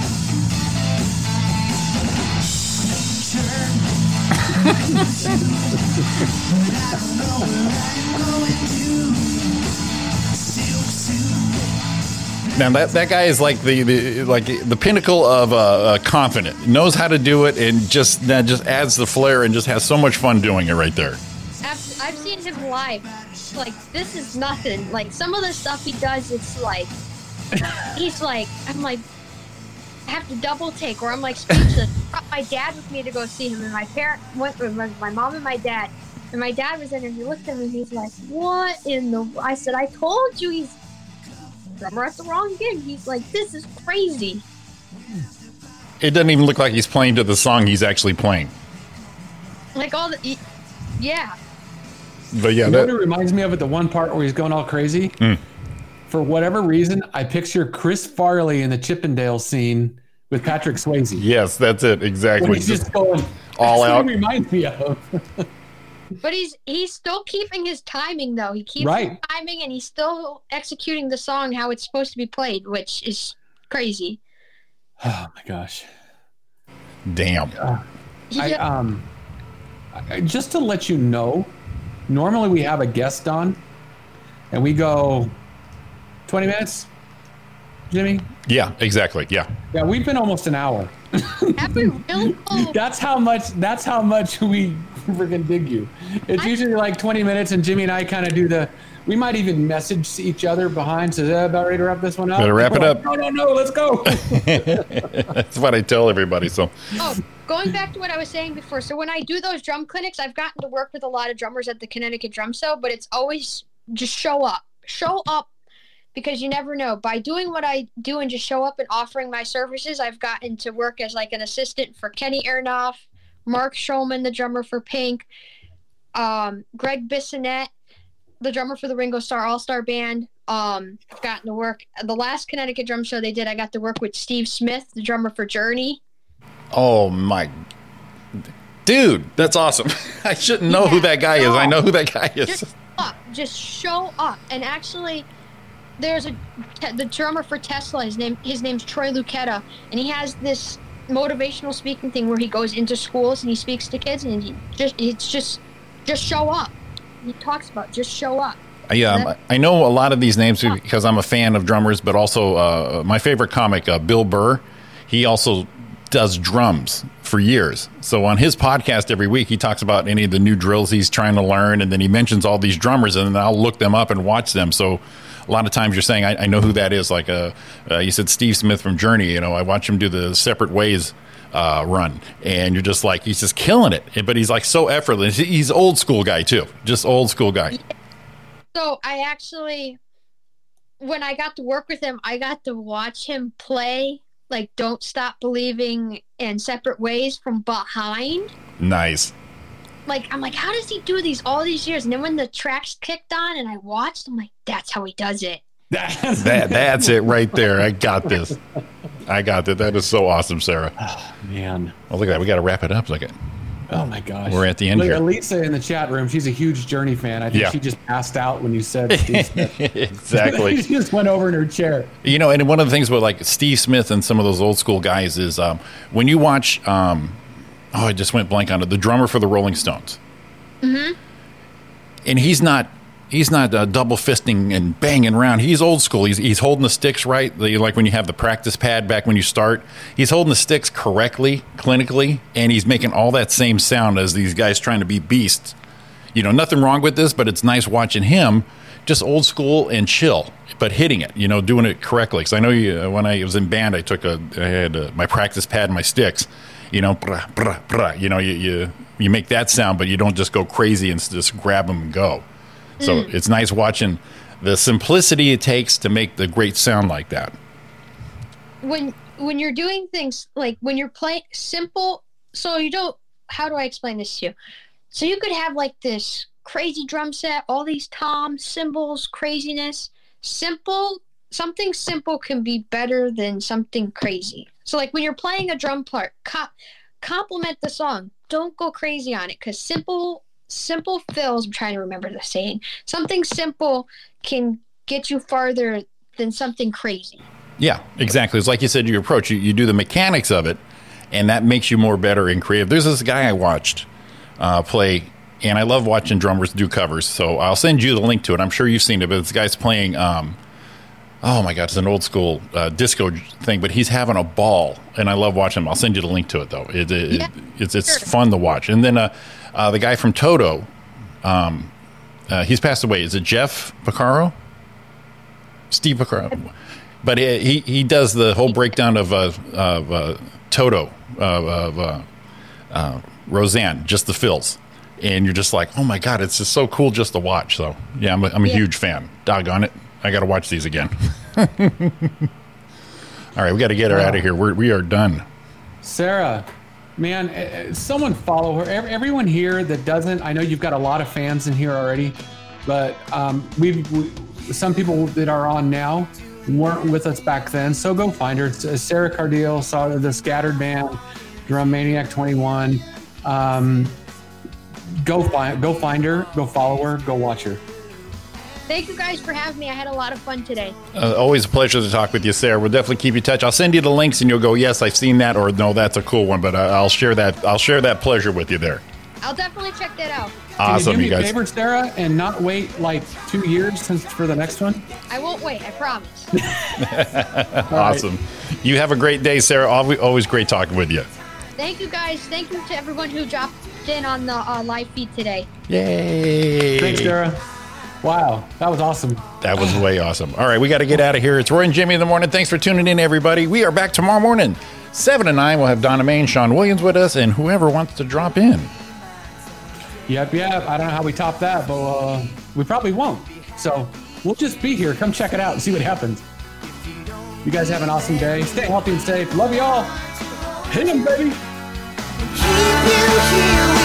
Now that that guy is like the, the like the pinnacle of uh, uh, confident, knows how to do it, and just that just adds the flair and just has so much fun doing it right there. I've, I've seen him live. Like this is nothing. Like some of the stuff he does, it's like he's like I'm like I have to double take, or I'm like speechless. Brought my dad with me to go see him, and my parent went with my, my mom and my dad. And my dad was in, and he looked at me, and he's like, "What in the?" I said, "I told you he's drummer at the wrong gig." He's like, "This is crazy." It doesn't even look like he's playing to the song he's actually playing. Like all the, yeah. But yeah, you know what that, it reminds me of it—the one part where he's going all crazy? Mm. For whatever reason, I picture Chris Farley in the Chippendale scene with Patrick Swayze. yes, that's it When exactly. he's just going all that's what out. Reminds me of. But he's he's still keeping his timing though. He keeps Right. his timing and he's still executing the song how it's supposed to be played, which is crazy. oh my gosh. Damn. I, Yeah. um, I, just to let you know, normally we have a guest on, and we go twenty minutes. Jimmy, Yeah, exactly. Yeah. yeah, we've been almost an hour. Have we really? That's how much. That's how much we freaking dig you. It's usually like twenty minutes, and Jimmy and I kind of do the. We might even message each other behind. Says, "Eh, about ready to wrap this one up. Better wrap We're it like, up. No, no, no. Let's go. That's what I tell everybody. So oh, going back to what I was saying before. So when I do those drum clinics, I've gotten to work with a lot of drummers at the Connecticut Drum Show, but it's always just show up. Show up. Because you never know. By doing what I do and just show up and offering my services, I've gotten to work as like an assistant for Kenny Aronoff, Mark Schulman, the drummer for Pink, um, Gregg Bissonette, the drummer for the Ringo Starr All Star Band. Um, I've gotten to work the last Connecticut drum show they did. I got to work with Steve Smith, the drummer for Journey. Oh my dude, that's awesome. I shouldn't know who that guy is. I know who that guy is. Just up, just show up. And actually, there's a the drummer for Tesla. His name his name's Troy Luccketta, and he has this motivational speaking thing where he goes into schools and he speaks to kids, and he just it's just just show up. He talks about just show up. I, um, I know a lot of these names because I'm a fan of drummers, but also uh, my favorite comic, uh, Bill Burr, he also does drums for years. So on his podcast every week, he talks about any of the new drills he's trying to learn, and then he mentions all these drummers, and then I'll look them up and watch them. So a lot of times you're saying, I, I know who that is. Like uh, uh, you said, Steve Smith from Journey. You know, I watch him do the Separate Ways uh, run, and you're just like, he's just killing it. But he's like so effortless. He's old school guy too, just old school guy. So I actually, when I got to work with him, I got to watch him play like "Don't Stop Believing" and "Separate Ways" from behind. Nice. Like I'm like, how does he do these all these years? And then when the tracks kicked on and I watched, I'm like, that's how he does it. that that's it right there. I got this. I got that. That is so awesome, Sarra. Oh, Man. Well, look at that. We got to wrap it up. Look at. Oh my gosh. We're at the end Look, here. Lisa in the chat room, she's a huge Journey fan. I think Yeah. she just passed out when you said Steve Smith. Exactly. she just went over in her chair. You know, and one of the things with like Steve Smith and some of those old school guys is um, when you watch. Um, oh, I just went blank on it. The drummer for the Rolling Stones, Mm-hmm. and he's not. He's not uh, double fisting and banging around. He's old school. He's, he's holding the sticks right, the, like when you have the practice pad back when you start. He's holding the sticks correctly, clinically, and he's making all that same sound as these guys trying to be beasts. You know, nothing wrong with this, but it's nice watching him just old school and chill, but hitting it, you know, doing it correctly. Because I know you, uh, when I was in band, I took a, I had uh my practice pad and my sticks, you know, brah, brah, brah, you know, you, you, you make that sound, but you don't just go crazy and just grab them and go. So Mm. it's nice watching the simplicity it takes to make the great sound like that. when when you're doing things like when you're playing simple so you don't how do i explain this to you so you could have like this crazy drum set all these toms cymbals craziness simple something simple can be better than something crazy so like when you're playing a drum part co- compliment the song don't go crazy on it because simple simple fills i'm trying to remember the saying something simple can get you farther than something crazy Yeah, exactly. It's like you said, you approach, you, you do the mechanics of it, and that makes you more better and creative. There's this guy I watched uh, play, and I love watching drummers do covers. So I'll send you the link to it. I'm sure you've seen it, but this guy's playing. Um, oh my God, it's an old school uh, disco thing, but he's having a ball, and I love watching him. I'll send you the link to it though. It, it, Yeah, it's it's sure. fun to watch. And then uh, uh, the guy from Toto, um, uh, he's passed away. Is it Jeff Porcaro? Steve Porcaro. But he, he he does the whole breakdown of uh, of uh, Toto of, of uh, uh, Rosanna, just the fills, and you're just like, oh my god, it's just so cool just to watch. So yeah, I'm a, I'm a Yeah. huge fan. Doggone it, I got to watch these again. All right, we got to get her out of here. We're, we are done. Sarra, man, eh, eh, someone follow her. Everyone here that doesn't, I know you've got a lot of fans in here already, but um, we've we, some people that are on now weren't with us back then. So go find her. It's, Sarra Cardile, saw the Scattered Band, Drum Maniac 21. Um, go find go find her. Go follow her. Go watch her. Thank you guys for having me. I had a lot of fun today. Uh, always a pleasure to talk with you, Sarra. We'll definitely keep you in touch. I'll send you the links, and you'll go, yes, I've seen that, or no, that's a cool one. But I, I'll share that. I'll share that pleasure with you there. I'll definitely check that out. Awesome, Can you you do me guys. a favor, Sarra, and not wait like two years since for the next one? I won't wait. I promise. awesome. You have a great day, Sarra. Always, always great talking with you. Thank you guys. Thank you to everyone who dropped in on the uh, live feed today. Yay! Thanks, Sarra. Wow, that was awesome. That was way awesome. All right, we got to get out of here. It's Roy and Jimmy in the morning. Thanks for tuning in, everybody. We are back tomorrow morning, 7 to 9. We'll have Donna Main, Sean Williams with us, and whoever wants to drop in. Yep, yep. I don't know how we top that, but uh, we probably won't. So we'll just be here. Come check it out and see what happens. You guys have an awesome day. Stay healthy and safe. Love you all. Hit 'em, baby. Keep you here